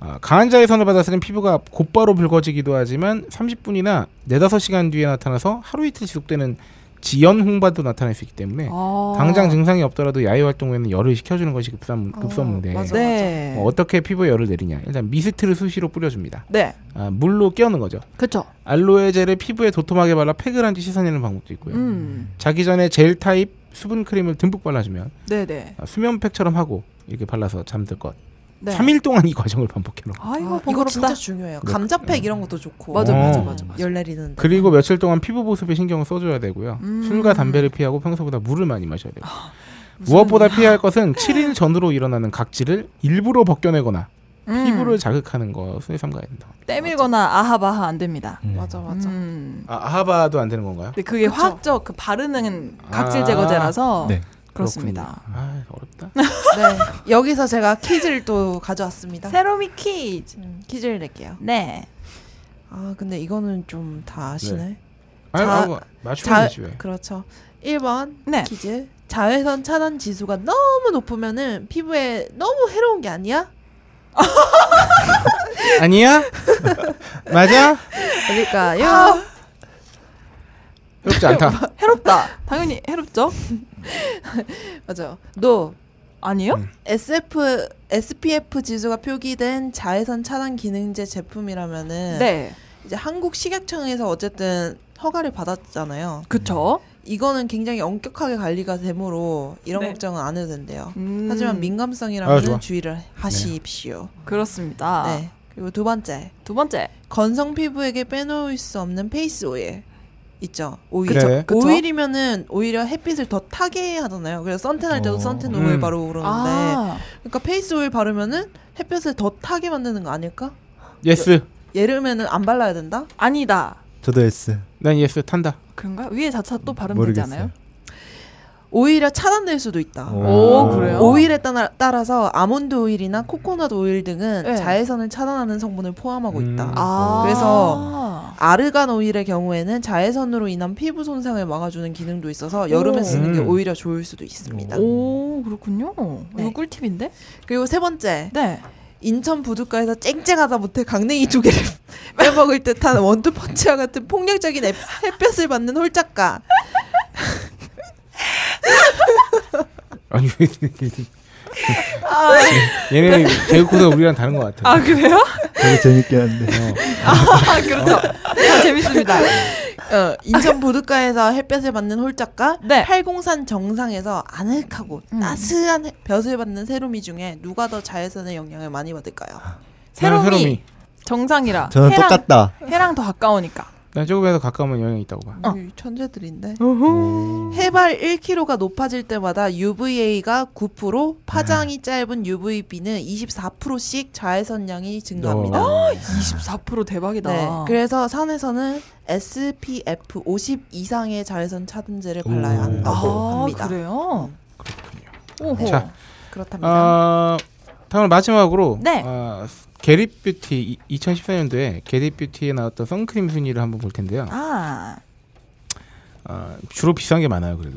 아, 강한 자외선을 받았을 땐 피부가 곧바로 붉어지기도 하지만 30분이나 4, 5시간 뒤에 나타나서 하루 이틀 지속되는 지연 홍반도 나타날 수 있기 때문에 아. 당장 증상이 없더라도 야외 활동 후에는 열을 식혀주는 것이 급선, 급선무인데 어, 맞아. 네. 어, 어떻게 피부에 열을 내리냐 일단 미스트를 수시로 뿌려줍니다 네. 아, 물로 끼얹는 거죠 그쵸. 알로에 젤을 피부에 도톰하게 발라 팩을 한뒤 씻어내는 방법도 있고요 음. 자기 전에 젤 타입 수분 크림을 듬뿍 발라주면 네네. 아, 수면팩처럼 하고 이렇게 발라서 잠들 것 네. 3일 동안 이 과정을 반복해 놓고 아이고, 아, 이거 번거롭다. 진짜 중요해요. 네. 감자팩 이런 것도 좋고. 맞아, 어. 맞아, 맞아, 맞아. 열 내리는데. 그리고 며칠 동안 피부 보습에 신경을 써줘야 되고요. 음. 술과 담배를 피하고 평소보다 물을 많이 마셔야 돼요. 무슨- 무엇보다 피해야 할 것은 7일 전으로 일어나는 각질을 일부러 벗겨내거나 음. 피부를 자극하는 것을 삼가야 된다. 때밀거나 아하바하 안 됩니다. 음. 맞아 맞아. 음. 아, 아하바도 안 되는 건가요? 근데 그게 그쵸. 화학적 그 바르는 각질 아. 제거제라서 네. 그렇습니다. 그렇군요. 아, 어렵다. 네. 여기서 제가 퀴즈를 또 가져왔습니다. 세로미 퀴즈. 음, 퀴즈를 낼게요. 네. 아 근데 이거는 좀 다 아시네. 아, 자- 아, 맞추면 자, 되지 왜. 그렇죠. 1번 네. 퀴즈. 자외선 차단 지수가 너무 높으면은 피부에 너무 해로운 게 아니야? 아니야? 맞아? 어딜까요? 어렵지 않다. 해롭다. 당연히 해롭죠? 맞아. 너 아니요? 음. SF SPF 지수가 표기된 자외선 차단 기능제 제품이라면은 네. 이제 한국 식약청에서 어쨌든 허가를 받았잖아요. 그쵸. 이거는 굉장히 엄격하게 관리가 되므로 이런 네. 걱정은 안 해도 된대요. 음, 하지만 아, 민감성이라면 좋아. 주의를 하십시오. 그렇습니다. 네. 그리고 두 번째. 두 번째. 건성 피부에게 빼놓을 수 없는 페이스 오일 있죠. 오일. 그래. 그쵸? 오일이면은 오히려 햇빛을 더 타게 하잖아요. 그래서 선탠 할 때도 어. 선탠 음. 오일 바르고 그러는데 아. 그러니까 페이스 오일 바르면은 햇볕을 더 타게 만드는 거 아닐까? Yes. Yes면은 안 발라야 된다? 아니다. 저도 yes. 난 yes 탄다. 그런가? 위에 자차 또 바르면 되지 모르겠어요. 않아요? 오히려 차단될 수도 있다. 오, 그래요? 오일에 따라, 따라서 아몬드 오일이나 코코넛 오일 등은 네. 자외선을 차단하는 성분을 포함하고 음. 있다. 아. 그래서 아르간 오일의 경우에는 자외선으로 인한 피부 손상을 막아주는 기능도 있어서 여름에 오. 쓰는 게 음. 오히려 좋을 수도 있습니다. 오, 그렇군요. 네. 이거 꿀팁인데? 그리고 세 번째, 네. 인천 부둣가에서 쨍쨍하다 못해 강냉이 두 개를 빼먹을 듯한 원투펀치와 같은 폭력적인 햇- 햇볕을 받는 홀짝가. 아니 왜 얘네 개그코드가 우리랑 다른 것 같아. 아, 그래요? 되게 재밌긴 한데. 어. 아, 그렇죠. 아, 재밌습니다. 어, 인천 부둣가에서 햇볕을 받는 홀짝가 네. 팔공산 정상에서 아늑하고 음. 따스한 볕을 받는 세로미 중에 누가 더 자외선의 영향을 많이 받을까요? 세롬이. 정상이라. 저는 해랑, 똑같다. 해랑 더 가까우니까. 난 조금이라도 가까우면 영향이 있다고 봐. 어. 이 천재들인데 음. 해발 1km가 높아질 때마다 UVA가 9% 파장이 짧은 UVB는 24%씩 자외선량이 증가합니다. 어. 24% 대박이다. 네, 그래서 산에서는 SPF 50 이상의 자외선 차단제를 발라야 오. 한다고 아, 합니다. 그래요? 오호. 자, 그렇답니다. 어, 다음 마지막으로 네. 어, Get It Beauty 2014년도에 Get It Beauty에 나왔던 선크림 순위를 한번 볼 텐데요. 아. 어, 주로 비싼 게 많아요, 그래도.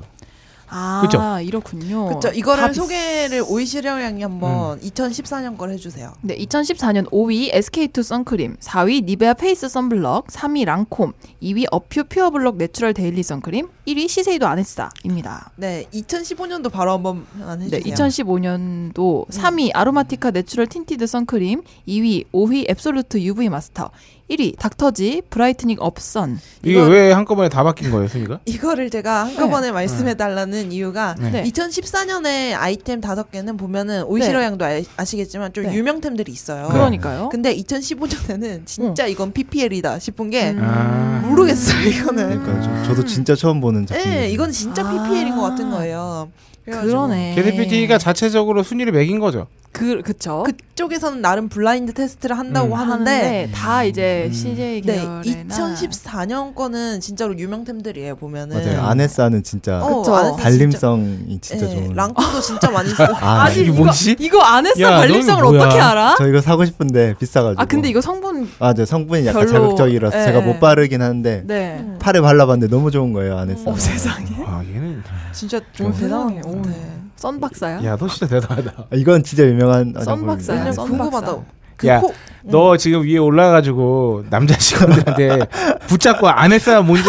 아, 그쵸? 이렇군요. 그렇죠. 이거를 소개를 오이시려 양이 한번 2014년 걸 해주세요. 네, 2014년 5위 SK2 선크림, 4위 니베아 face sunblock, 3위 랑콤, 2위 어퓨 pure block natural daily 선크림, 1위 시세이도 아네사입니다. 네, 2015년도 바로 한번 네, 해주세요. 2015년도 3위 아로마티카 natural tinted 선크림, 2위 오휘 absolute UV master, 1위 닥터지 brightening up sun. 이게 이건- 왜 한꺼번에 다 바뀐 거예요, 순위가? 이거를 제가 한꺼번에 말씀해 달라는 이유가 네. 네. 2014년에 아이템 다섯 개는 보면은 오이시러 네. 양도 아, 아시겠지만 좀 네. 유명템들이 있어요. 그러니까요. 근데 2015년에는 진짜 이건 PPL이다 싶은 게 음. 아. 모르겠어요 이거는. 그러니까 저, 저도 진짜 처음 보는 제품. 네, 이건 진짜 아. PPL인 것 같은 거예요. 그래가지고 그러네. Get It Beauty가 자체적으로 순위를 매긴 거죠. 그 그쵸. 그쪽에서는 나름 blind test를 한다고 음. 하는데 다 이제 음. CJ 네, 계열이나 2014년 거는 진짜로 유명템들이에요 보면은. 맞아요. 아네사는 진짜 어, 그쵸. 아네사 진짜- 발림성이 진짜 네, 좋은. 랑콤도 진짜 많이 써. 아, 아니 이게 이거 뭐지? 이거 아네사 야, 발림성을? 어떻게 알아? 저 이거 사고 싶은데 비싸가지고. 아 근데 이거 성분 맞아요. 성분이 약간 별로- 자극적이라서 예, 제가 예. 못 바르긴 하는데 네. 음. 팔에 발라봤는데 너무 좋은 거예요. 아네사. 어, 세상에. 아 얘는 진짜 좀 세상에. 것 오, 같아. 썬 박사야? 야 너 진짜 대단하다. 아, 이건 진짜 유명한 썬. 박사야. 궁금하다. 박사. 그 야, 코, 너 지금 위에 올라가가지고 남자 직원들한테 붙잡고 아네사 뭔지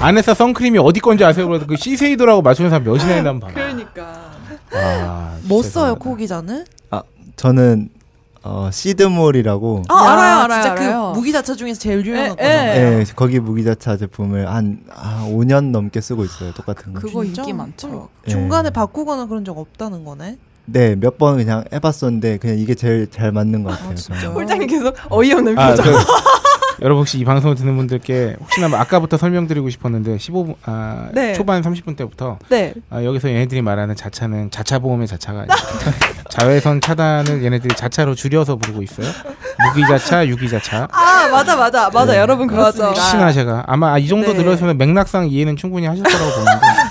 아네사 선크림이 어디 건지 아세요? 그래도 그 시세이도라고 맞추는 사람 몇이나 있나 한번 봐봐. 그러니까. 아, 뭐 써요 대단하다. 코 기자는? 저는 어, 시드몰이라고 아, 야, 알아요, 알아요, 진짜 알아요. 그 무기자차 중에서 제일 유명한 에, 거잖아. 에. 예, 거기 무기자차 제품을 한 아, 5년 넘게 쓰고 있어요. 똑같은 거. 그거? 인기 많죠. 예. 중간에 바꾸거나 그런 적 없다는 거네. 네, 몇 번 그냥 해봤었는데 그냥 이게 제일 잘 맞는 것 같아요. 아, 저는. 진짜. 홀장님 계속 어이없는 아, 표정. 그, 여러분 혹시 이 방송을 듣는 분들께 혹시나 뭐 아까부터 설명드리고 싶었는데 15분 아, 네. 초반 30분 때부터 네. 아, 여기서 얘네들이 말하는 자차는 자차 보험의 자차가 아니고 자외선 차단을 얘네들이 자차로 줄여서 부르고 있어요. 무기자차, 유기자차. 아 맞아 맞아 맞아 네. 여러분 그렇습니다. 혹시나 제가 아마 이 정도 네. 들어서는 맥락상 이해는 충분히 하실 거라고 보는데 아,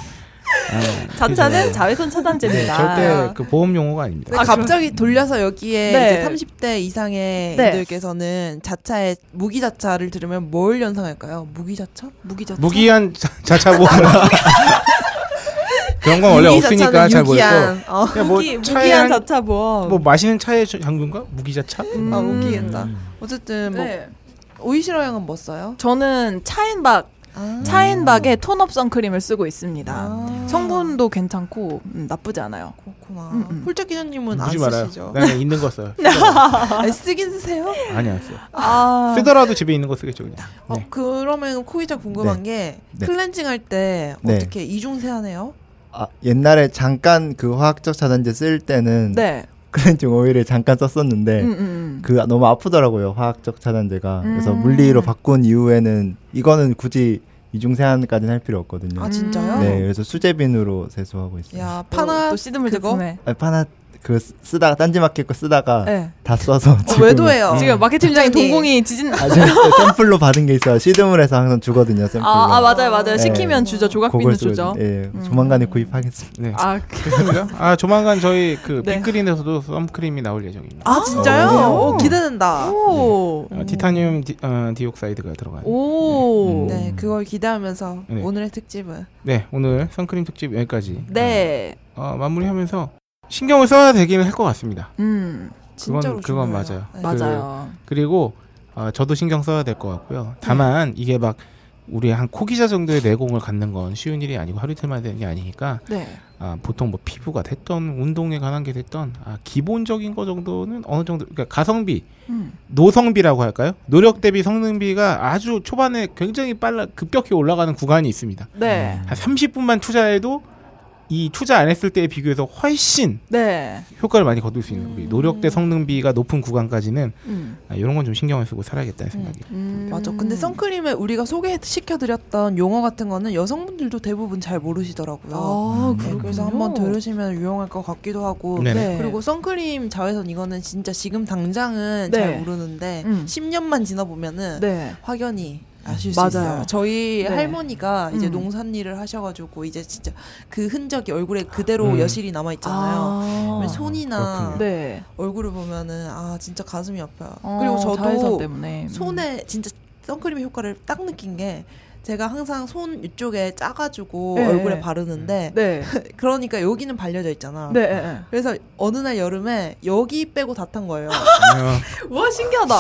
자차는 그래서- 자외선 네, 차단제입니다. 절대 그 보험 용어가 아닙니다. 근데 갑자기 돌려서 여기에 네. 이제 30대 이상의 네. 분들께서는 자차의 무기 자차를 들으면 뭘 연상할까요? 무기 자차? 무기 자차. 무기한 자- 자차 보험 그런 건 원래 없으니까 잘 모르고. 어. 그냥 뭐 무기, 무기한 한- 자차 보험. 뭐 마시는 차의 장군가 무기자차? 음. 아, 무기겠다. 어쨌든 뭐 네. 오이시러 양은 뭐 써요? 저는 차인박 아. 차인박의 톤업 선크림을 쓰고 있습니다. 아. 성분도 괜찮고 음, 나쁘지 않아요. 그렇구나. 음, 음. 홀짝 기자님은 안. 쓰시죠? 나는 있는 거 써요. 아니, 쓰긴 쓰세요? 아니 안 써요. 아 쓰더라도 집에 있는 거 쓰겠죠 그냥. 어, 네. 그러면 코이자 궁금한 게 네. 클렌징 할때 네. 어떻게 이중 세안해요? 아, 옛날에 잠깐 그 화학적 차단제 쓸 때는 네. 클렌징 오일을 잠깐 썼었는데 음, 음, 음. 그 너무 아프더라고요 화학적 차단제가 그래서 음. 물리로 바꾼 이후에는 이거는 굳이 이중 세안까지는 할 필요 없거든요. 아 진짜요? 네, 그래서 수제비누로 세수하고 있어요. 야 또- 파나 또 시드물 그거? 제품에. 아, 파나 그 쓰- 쓰다가 딴지마켓 거 쓰다가 네. 다 써서 어, 지금 외도해요. 음. 지금 마케팅 팀장이 팀장님. 동공이 지진. 아, 또 샘플로 받은 게 있어요. 시드물에서 항상 주거든요. 샘플로. 아, 아 맞아요 맞아요. 네. 시키면 주죠. 쓰고 주죠. 있- 예, 음. 조만간에 구입하겠습니다. 네. 아 그렇습니다. 아 조만간 저희 그 네. 빅그린에서도 썸크림이 나올 예정입니다. 아 진짜요? 오. 오, 기대된다. 오. 어, 티타늄 디, 어, dioxide가 들어간. 오. 음. 네, 그걸 기대하면서 네. 오늘의 특집은 네 오늘 선크림 특집 여기까지 네. 어, 마무리하면서 신경을 써야 되기는 할 것 같습니다. 음. 그건 중요해요. 맞아요. 네. 맞아요. 그리고 어, 저도 신경 써야 될 것 같고요. 다만 이게 막 우리 한 코기자 정도의 내공을 갖는 건 쉬운 일이 아니고 하루 이틀만 되는 게 아니니까 네. 아, 보통 뭐 피부가 됐던 운동에 관한 게 됐던 아, 기본적인 거 정도는 어느 정도 그러니까 가성비 음. 노성비라고 할까요? 노력 대비 성능비가 아주 초반에 굉장히 빨라 급격히 올라가는 구간이 있습니다. 네. 한 30분만 투자해도 이 투자 안 했을 때에 비교해서 훨씬 네. 효과를 많이 거둘 수 있는 우리 음. 노력 대 성능비가 높은 구간까지는 음. 아, 이런 건 좀 신경을 쓰고 살아야겠다는 생각이. 음. 맞아. 근데 선크림에 우리가 소개시켜드렸던 용어 같은 거는 여성분들도 대부분 잘 모르시더라고요. 아, 네, 그렇군요. 그래서 한번 들으시면 유용할 것 같기도 하고. 네. 그리고 선크림 자외선 이거는 진짜 지금 당장은 네. 잘 모르는데 음. 10년만 지나 보면은 네. 확연히 아실 수 맞아요. 있어요. 저희 네. 할머니가 이제 음. 농산일을 하셔가지고 이제 진짜 그 흔적이 얼굴에 그대로 음. 여실히 남아 있잖아요. 아. 손이나. 네. 얼굴을 보면은 아 진짜 가슴이 아파요. 어, 그리고 저도 때문에 음. 손에 진짜 선크림의 효과를 딱 느낀 게 제가 항상 손 이쪽에 짜가지고 네. 얼굴에 바르는데 네. 그러니까 여기는 발려져 있잖아. 네. 네. 그래서 어느 날 여름에 여기 빼고 다 탄 거예요. 어, 와 신기하다.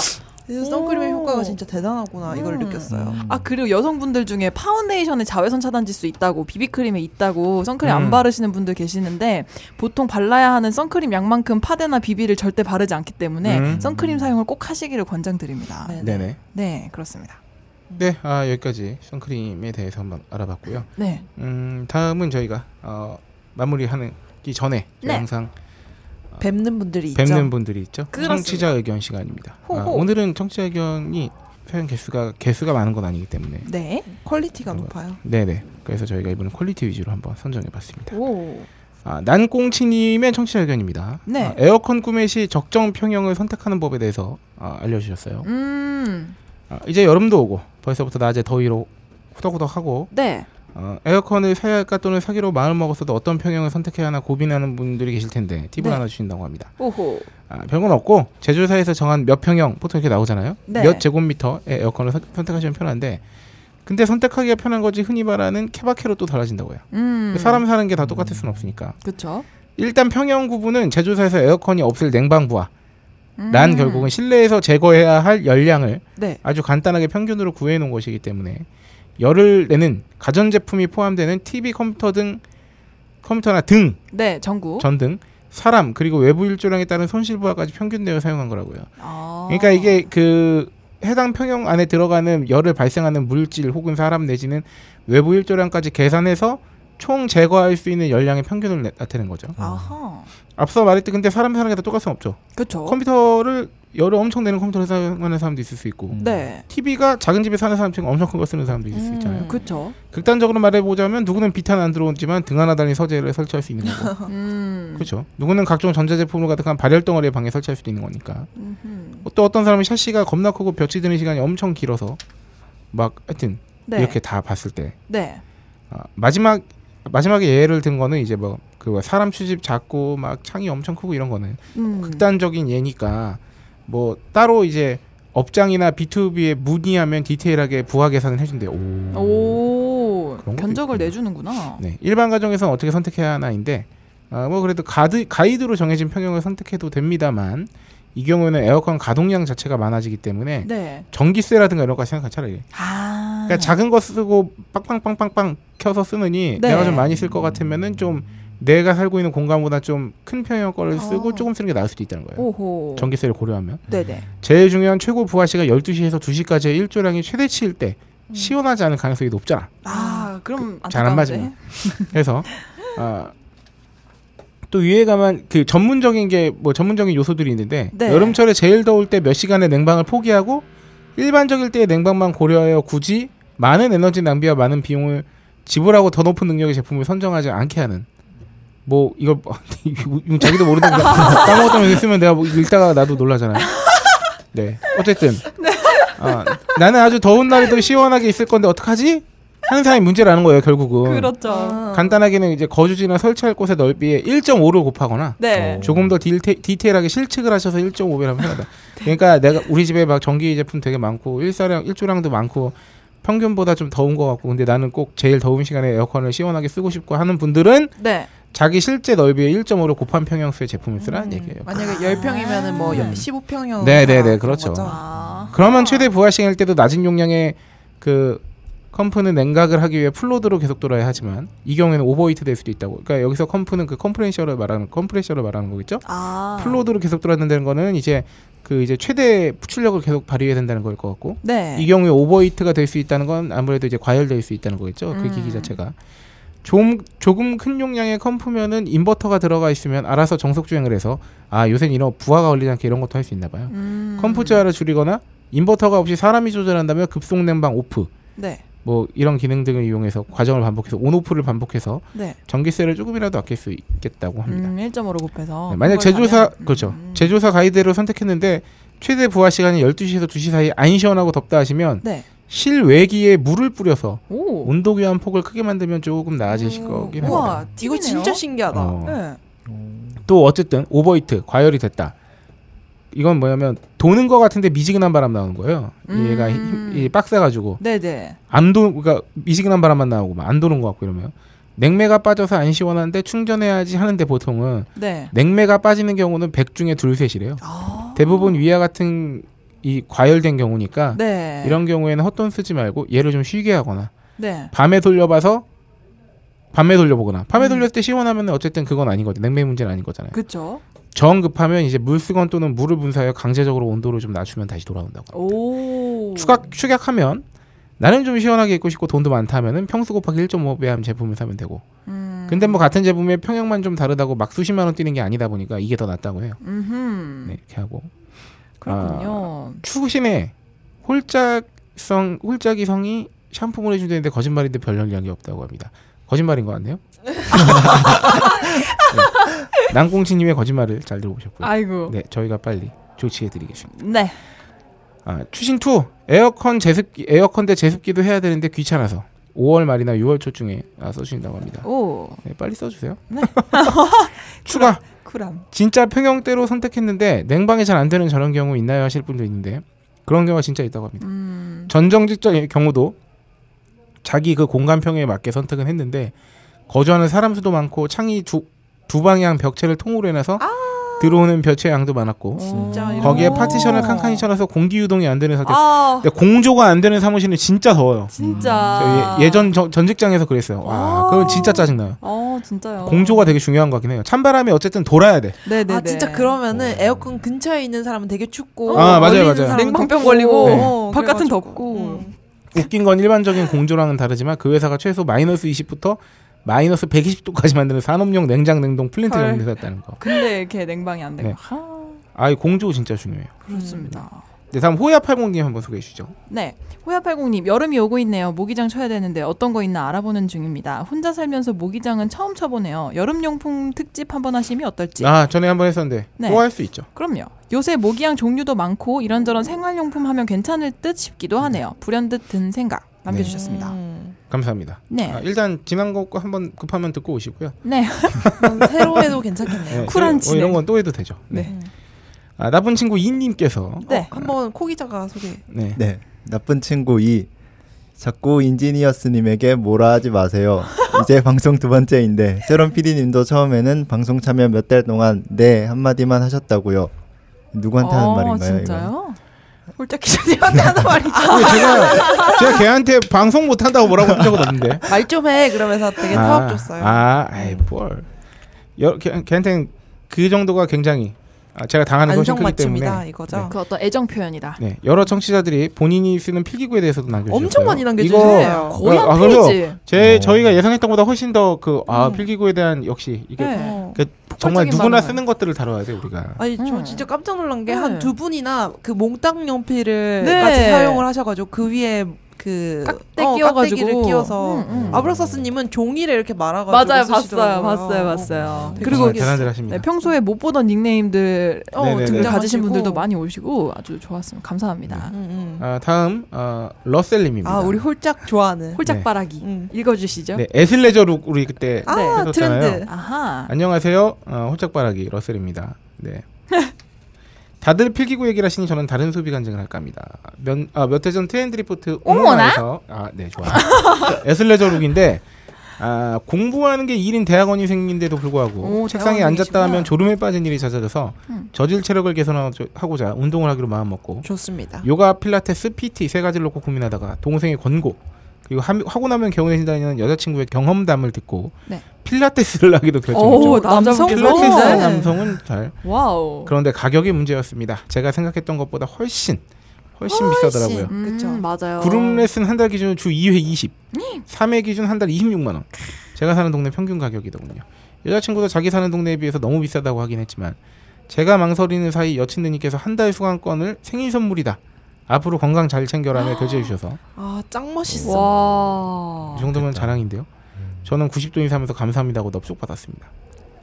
그래서 선크림의 오. 효과가 진짜 대단하구나 이걸 음. 느꼈어요. 음. 아 그리고 여성분들 중에 파운데이션에 자외선 차단지수 있다고 비비크림에 있다고 선크림 음. 안 바르시는 분들 계시는데 보통 발라야 하는 선크림 양만큼 파데나 비비를 절대 바르지 않기 때문에 음. 선크림 사용을 꼭 하시기를 권장드립니다. 네. 네 네. 네 그렇습니다. 네, 아, 여기까지 선크림에 대해서 한번 알아봤고요. 네. 음, 다음은 저희가 어, 마무리하는 기 전에 네. 항상 뵙는 분들이 있죠. 뵙는 분들이 있죠. 그렇습니다. 청취자 의견 시간입니다. 아. 오늘은 청취자 의견이 사연 개수가 개수가 많은 건 아니기 때문에 네. quality가 어. 높아요. 네네. 그래서 저희가 이번엔 quality 위주로 한번 선정해봤습니다. 오. 아, 난꽁치님의 청취자 의견입니다. 네. 아, 에어컨 구매 시 적정 평형을 선택하는 법에 대해서 아, 알려주셨어요. 음. 아, 이제 여름도 오고 벌써부터 낮에 더위로 후덕후덕하고 네. 어, 에어컨을 사야 할까 또는 사기로 마음 먹었어도 어떤 평형을 선택해야 하나 고민하는 분들이 계실 텐데 팁을 네. 하나 주신다고 합니다. 오호. 아, 별건 없고 제조사에서 정한 몇 평형 보통 이렇게 나오잖아요. 네. 몇 제곱미터의 에어컨을 선- 선택하시면 편한데 근데 선택하기가 편한 거지 흔히 말하는 케바케로 또 달라진다고요. 음. 사람 사는 게 다 똑같을 수는 없으니까. 그쵸. 일단 평형 구분은 제조사에서 에어컨이 없을 냉방부와 음. 란 결국은 실내에서 제거해야 할 열량을 네. 아주 간단하게 평균으로 구해 놓은 것이기 때문에 열을 내는 가전 제품이 포함되는 TV 컴퓨터 등 컴퓨터나 등 네. 전구. 전등 사람 그리고 외부 일조량에 따른 손실 부하까지 평균 내어 사용한 거라고요. 아. 그러니까 이게 그 해당 평형 안에 들어가는 열을 발생하는 물질 혹은 사람 내지는 외부 일조량까지 계산해서 총 제거할 수 있는 열량의 평균을 내- 나타내는 거죠. 아하. 앞서 말했듯 근데 사람 사는 게 다 똑같을 순 없죠. 그쵸. 컴퓨터를 열을 엄청 내는 컴퓨터를 사용하는 사람도 있을 수 있고 네. TV가 작은 집에 사는 사람처럼 엄청 큰 거 쓰는 사람도 있을 수 있잖아요. 음. 그쵸. 극단적으로 말해보자면 누구는 비탄 안 들어오지만 등 하나 달린 서재를 설치할 수 있는 거고 음. 그렇죠. 누구는 각종 전자제품으로 가득한 발열 덩어리의 방에 설치할 수도 있는 거니까 음흠. 또 어떤 사람은 샤시가 겁나 크고 볕이 드는 시간이 엄청 길어서 막 하여튼 네. 이렇게 다 봤을 때 네. 아, 마지막 마지막에 예를 든 거는 이제 뭐 그 사람 추집 작고 막 창이 엄청 크고 이런 거는 음. 극단적인 예니까 뭐 따로 이제 업장이나 B2B에 문의하면 디테일하게 부하 계산을 해준대요. 오. 오. 견적을. 내주는구나. 네, 일반 가정에서는 어떻게 선택해야 하나인데 아, 뭐 그래도 가드, 가이드로 정해진 평형을 선택해도 됩니다만 이 경우에는 에어컨 가동량 자체가 많아지기 때문에 네. 전기세라든가 이런 거 생각하 차라리 아. 그러니까 작은 거 쓰고 빵빵빵빵빵 켜서 쓰느니 네. 내가 좀 많이 쓸 것 같으면은 좀 내가 살고 있는 공간보다 좀 큰 평형 거를 쓰고 어. 조금 쓰는 게 나을 수도 있다는 거예요. 오호. 전기세를 고려하면 네네. 제일 중요한 최고 부하 시가 12시에서 2시까지의 일조량이 최대치일 때 시원하지 않을 가능성이 높잖아. 아, 그럼 잘안 안타까운데? 맞으면. 그래서 아, 또 위에 가면 그 전문적인 게 뭐 전문적인 요소들이 있는데 네. 여름철에 제일 더울 때 몇 시간의 냉방을 포기하고 일반적일 때의 냉방만 고려하여 굳이 많은 에너지 낭비와 많은 비용을 지불하고 더 높은 능력의 제품을 선정하지 않게 하는 뭐 이거 자기도 모르는 거 까먹었다면 쓰면 내가 뭐 읽다가 나도 놀라잖아요. 네 어쨌든 아, 나는 아주 더운 날에도 시원하게 있을 건데 어떡하지? 하는 사람이 문제라는 거예요 결국은. 그렇죠. 아. 간단하게는 이제 거주지나 설치할 곳의 넓이에 1.5를 곱하거나 네. 조금 더 디테, 디테일하게 실측을 하셔서 1.5배를 하면 편하다. 그러니까 내가 우리 집에 막 전기 제품 되게 많고 일사량 일조량도 많고 평균보다 좀 더운 것 같고 근데 나는 꼭 제일 더운 시간에 에어컨을 시원하게 쓰고 싶고 하는 분들은 네. 자기 실제 넓이의 1.5를 곱한 평형수의 제품을 쓰라는 얘기예요. 만약에 열 10평이면은 뭐 음. 15평형. 네, 네, 네, 그렇죠. 아. 그러면 최대 부하 시간일 때도 낮은 용량의 그 comp는 냉각을 하기 위해 full load로 계속 돌아야 하지만 이 경우에는 overheat 될 수도 있다고. 그러니까 여기서 comp는 그 컴프레셔를 말하는 컴프레셔를 말하는 거겠죠? 아. full load로 계속 돌아야 된다는 거는 이제 그 이제 최대 출력을 계속 발휘해야 된다는 걸 것 같고 네. 이 경우에 overheat가 될 수 있다는 건 아무래도 이제 과열될 수 있다는 거겠죠. 그 음. 기기 자체가. 좀 조금 큰 용량의 comp면은 인버터가 들어가 있으면 알아서 정속 주행을 해서 아 요새는 이런 부하가 걸리지 않게 이런 것도 할 수 있나 봐요. 음. comp 저하를 줄이거나 인버터가 없이 사람이 조절한다면 급속 냉방 off 네. 뭐 이런 기능 등을 이용해서 과정을 반복해서 on off를 반복해서 네. 전기세를 조금이라도 아낄 수 있겠다고 합니다. 음, 1.5로 곱해서. 네, 만약 제조사 하면, 그렇죠. 음. 제조사 가이드로 선택했는데 최대 부하 시간이 12시에서 2시 사이 안 시원하고 덥다 하시면 네. 실외기에 물을 뿌려서 오. 온도 교환 폭을 크게 만들면 조금 나아지실 거긴 합니다. 우와, 이거 팁이네요. 진짜 신기하다. 어. 네. 또 어쨌든 오버히트 과열이 됐다. 이건 뭐냐면 도는 거 같은데 미지근한 바람 나오는 거예요. 얘가 음. 힘- 이 빡세가지고 네, 네. 안 도, 그러니까 미지근한 바람만 나오고 막안 도는 것 같고 이러면 냉매가 빠져서 안 시원한데 충전해야지 하는데 보통은 네. 냉매가 빠지는 경우는 100 중에 둘 셋이래요. 아. 대부분 위와 같은 이 과열된 경우니까 네. 이런 경우에는 헛돈 쓰지 말고 얘를 좀 쉬게 하거나 네. 밤에 돌려봐서 밤에 돌려보거나 밤에 음. 돌렸을 때 시원하면 어쨌든 그건 아닌 거죠. 냉매 문제는 아닌 거잖아요. 그렇죠. 정 급하면 이제 물수건 또는 물을 분사하여 강제적으로 온도를 좀 낮추면 다시 돌아온다고. 오. 추각 축약하면 나는 좀 시원하게 입고 싶고 돈도 많다 하면은 평수 곱하기 1.5배 하면 제품을 사면 되고. 음. 근데 뭐 같은 제품의 평형만 좀 다르다고 막 수십만 원 뛰는 게 아니다 보니까 이게 더 낫다고 해요. 음흠. 네, 이렇게 하고. 그렇군요. 추신에 홀짝성 홀짝이성이 샴푸물 해준다는데 거짓말인데 별 영향이 없다고 합니다. 거짓말인 것 같네요. 네. 난꽁치님의 거짓말을 잘 들어보셨고요. 아이고. 네, 저희가 빨리 조치해드리겠습니다. 네. 아, 추신 2 에어컨 제습기 에어컨 대 제습기도 해야 되는데 귀찮아서 5월 말이나 6월 초중에 아, 써주신다고 합니다. 오. 네, 빨리 써주세요. 네. 추가 쿨함. 진짜 평형대로 선택했는데 냉방이 잘 안 되는 저런 경우 있나요 하실 분도 있는데 그런 경우가 진짜 있다고 합니다. 음. 전정직적의 경우도 자기 그 공간평에 맞게 선택은 했는데 거주하는 사람 수도 많고 창이 두, 두 방향 벽체를 통으로 해놔서 들어오는 벼체 양도 많았고 진짜 거기에 거. 파티션을 칸칸이 쳐놔서 공기 유동이 안 되는 상태. 아, 근데 공조가 안 되는 사무실은 진짜 더워요. 진짜. 저 예, 예전 저- 전 직장에서 그랬어요. 와, 아. 그건 진짜 짜증 나요. 어, 진짜요. 공조가 되게 중요한 것 같긴 해요. 찬바람이 어쨌든 돌아야 돼. 네네네. 아 진짜 그러면은 에어컨 근처에 있는 사람은 되게 춥고 아, 맞아요, 맞아요. 냉방병 덥고. 걸리고, 어, 바깥은 그래가지고. 덥고. 음. 웃긴 건 일반적인 공조랑은 다르지만 그 회사가 최소 마이너스 20부터 마이너스 120도까지 만드는 산업용 냉장 냉동 플랜트 헐. 연구했다는 거. 근데 이렇게 냉방이 안 되고. 네. 하, 아, 이 공조 진짜 중요해요. 그렇습니다. 네, 다음 호야 80님 한번 소개해 주시죠. 네. 호야팔공님 여름이 오고 있네요. 모기장 쳐야 되는데 어떤 거 있나 알아보는 중입니다. 혼자 살면서 모기장은 처음 쳐보네요. 여름용품 특집 한번 하시면 어떨지. 아, 전에 한번 했었는데 네. 또 할 수 있죠. 그럼요. 요새 모기향 종류도 많고 이런저런 생활용품 하면 괜찮을 듯 싶기도 하네요. 불현듯 든 생각 남겨주셨습니다. 음. 감사합니다. 네. 아, 일단 지난 거 한번 급하면 듣고 오시고요. 네. 음, 새로 해도 괜찮겠네요. 네, 쿨한 뭐 진행. 이런 건 또 해도 되죠. 네. 네. 아, 나쁜 친구 이님께서 네. 어, 한번 코 기자가 소개. 네. 네, 나쁜 친구 이 자꾸 인지니어스님에게 뭐라 하지 마세요. 이제 방송 두 번째인데 세론 PD님도 처음에는 방송 참여 몇 달 동안 네 한마디만 하셨다고요. 누구한테 하는 어, 말인가요? 진짜요? 홀짝 기자님한테 하는 말이죠. 제가 제가 걔한테 방송 못 한다고 뭐라고 한 적은 없는데. 말 좀 해. 그러면서 되게 타박 줬어요. 아, 아이 뭘. 여, 걔, 걔한테는 그 정도가 굉장히 아, 제가 당하는 것이 크기 때문에 이거죠. 그 어떤 애정 표현이다. 네, 여러 청취자들이 본인이 쓰는 필기구에 대해서도 남겨주셨어요. 엄청 많이 남겨주세요. 거의 한 아, 그래서 페이지. 제 어. 저희가 예상했던 것보다 훨씬 더 그아 음. 필기구에 대한 역시 이게 네. 어. 그 정말 누구나. 쓰는 것들을 다뤄야 돼 우리가. 아니 저 음. 진짜 깜짝 놀란 게 네. 한두 분이나 그 몽땅 연필을 네. 같이 사용을 하셔가지고 그 위에 그 깍대 어, 끼워가지고. 깍대기를 끼워서 음, 음. 아브락사스님은 종이를 이렇게 말아가지고 맞아요, 봤어요. 봤어요, 어. 봤어요. 되게 그리고 정말 신기했어요. 대단들 하십니다. 네, 평소에 못 보던 닉네임들 어, 네네네. 등장하시고. 가지신 분들도 많이 오시고 아주 좋았습니다. 감사합니다. 음, 음. 아, 다음 어, 러셀님입니다. 아 우리 홀짝 좋아하는. 홀짝 바라기 음. 읽어주시죠. 네, athleisure look 우리 그때 아 했었잖아요. 트렌드. 아하. 안녕하세요. 어, 홀짝 바라기 러셀입니다. 네. 다들 필기구 얘기를 하시니 저는 다른 소비 간증을 할까 합니다. 몇해 전 트렌드 리포트 어머나? 오모나에서 아, 네, 좋아요. athleisure look인데 아, 공부하는 게 일인 대학원생인데도 불구하고 오, 책상에. 앉았다 하면 졸음에 빠진 일이 잦아져서 음. 저질 체력을 개선하고자 운동을 하기로 마음먹고 좋습니다. 요가, 필라테스, PT 세 가지를 놓고 고민하다가 동생의 권고 그리고 하, 하고 나면 개운해진 다는 여자친구의 경험담을 듣고 네. 필라테스를 하기로 오, 결정했죠. 남성분께서? 필라테스 네. 남성은 잘 와우. 그런데 가격이 문제였습니다. 제가 생각했던 것보다 훨씬 훨씬 비싸더라고요. 음, 그쵸. 맞아요. 그룹 레슨 한 달 기준 주 2회 20, 3회 기준 한 달 26만 원. 제가 사는 동네 평균 가격이더군요. 여자친구도 자기 사는 동네에 비해서 너무 비싸다고 하긴 했지만 제가 망설이는 사이 여친 누님께서 한 달 수강권을 생일 선물이다. 앞으로 건강 잘 챙겨라며 결제해 주셔서 아 짱 멋있어. 와. 이 정도면 좋겠다. 자랑인데요. 저는 90도 인사하면서 감사합니다고 넙죽 받았습니다.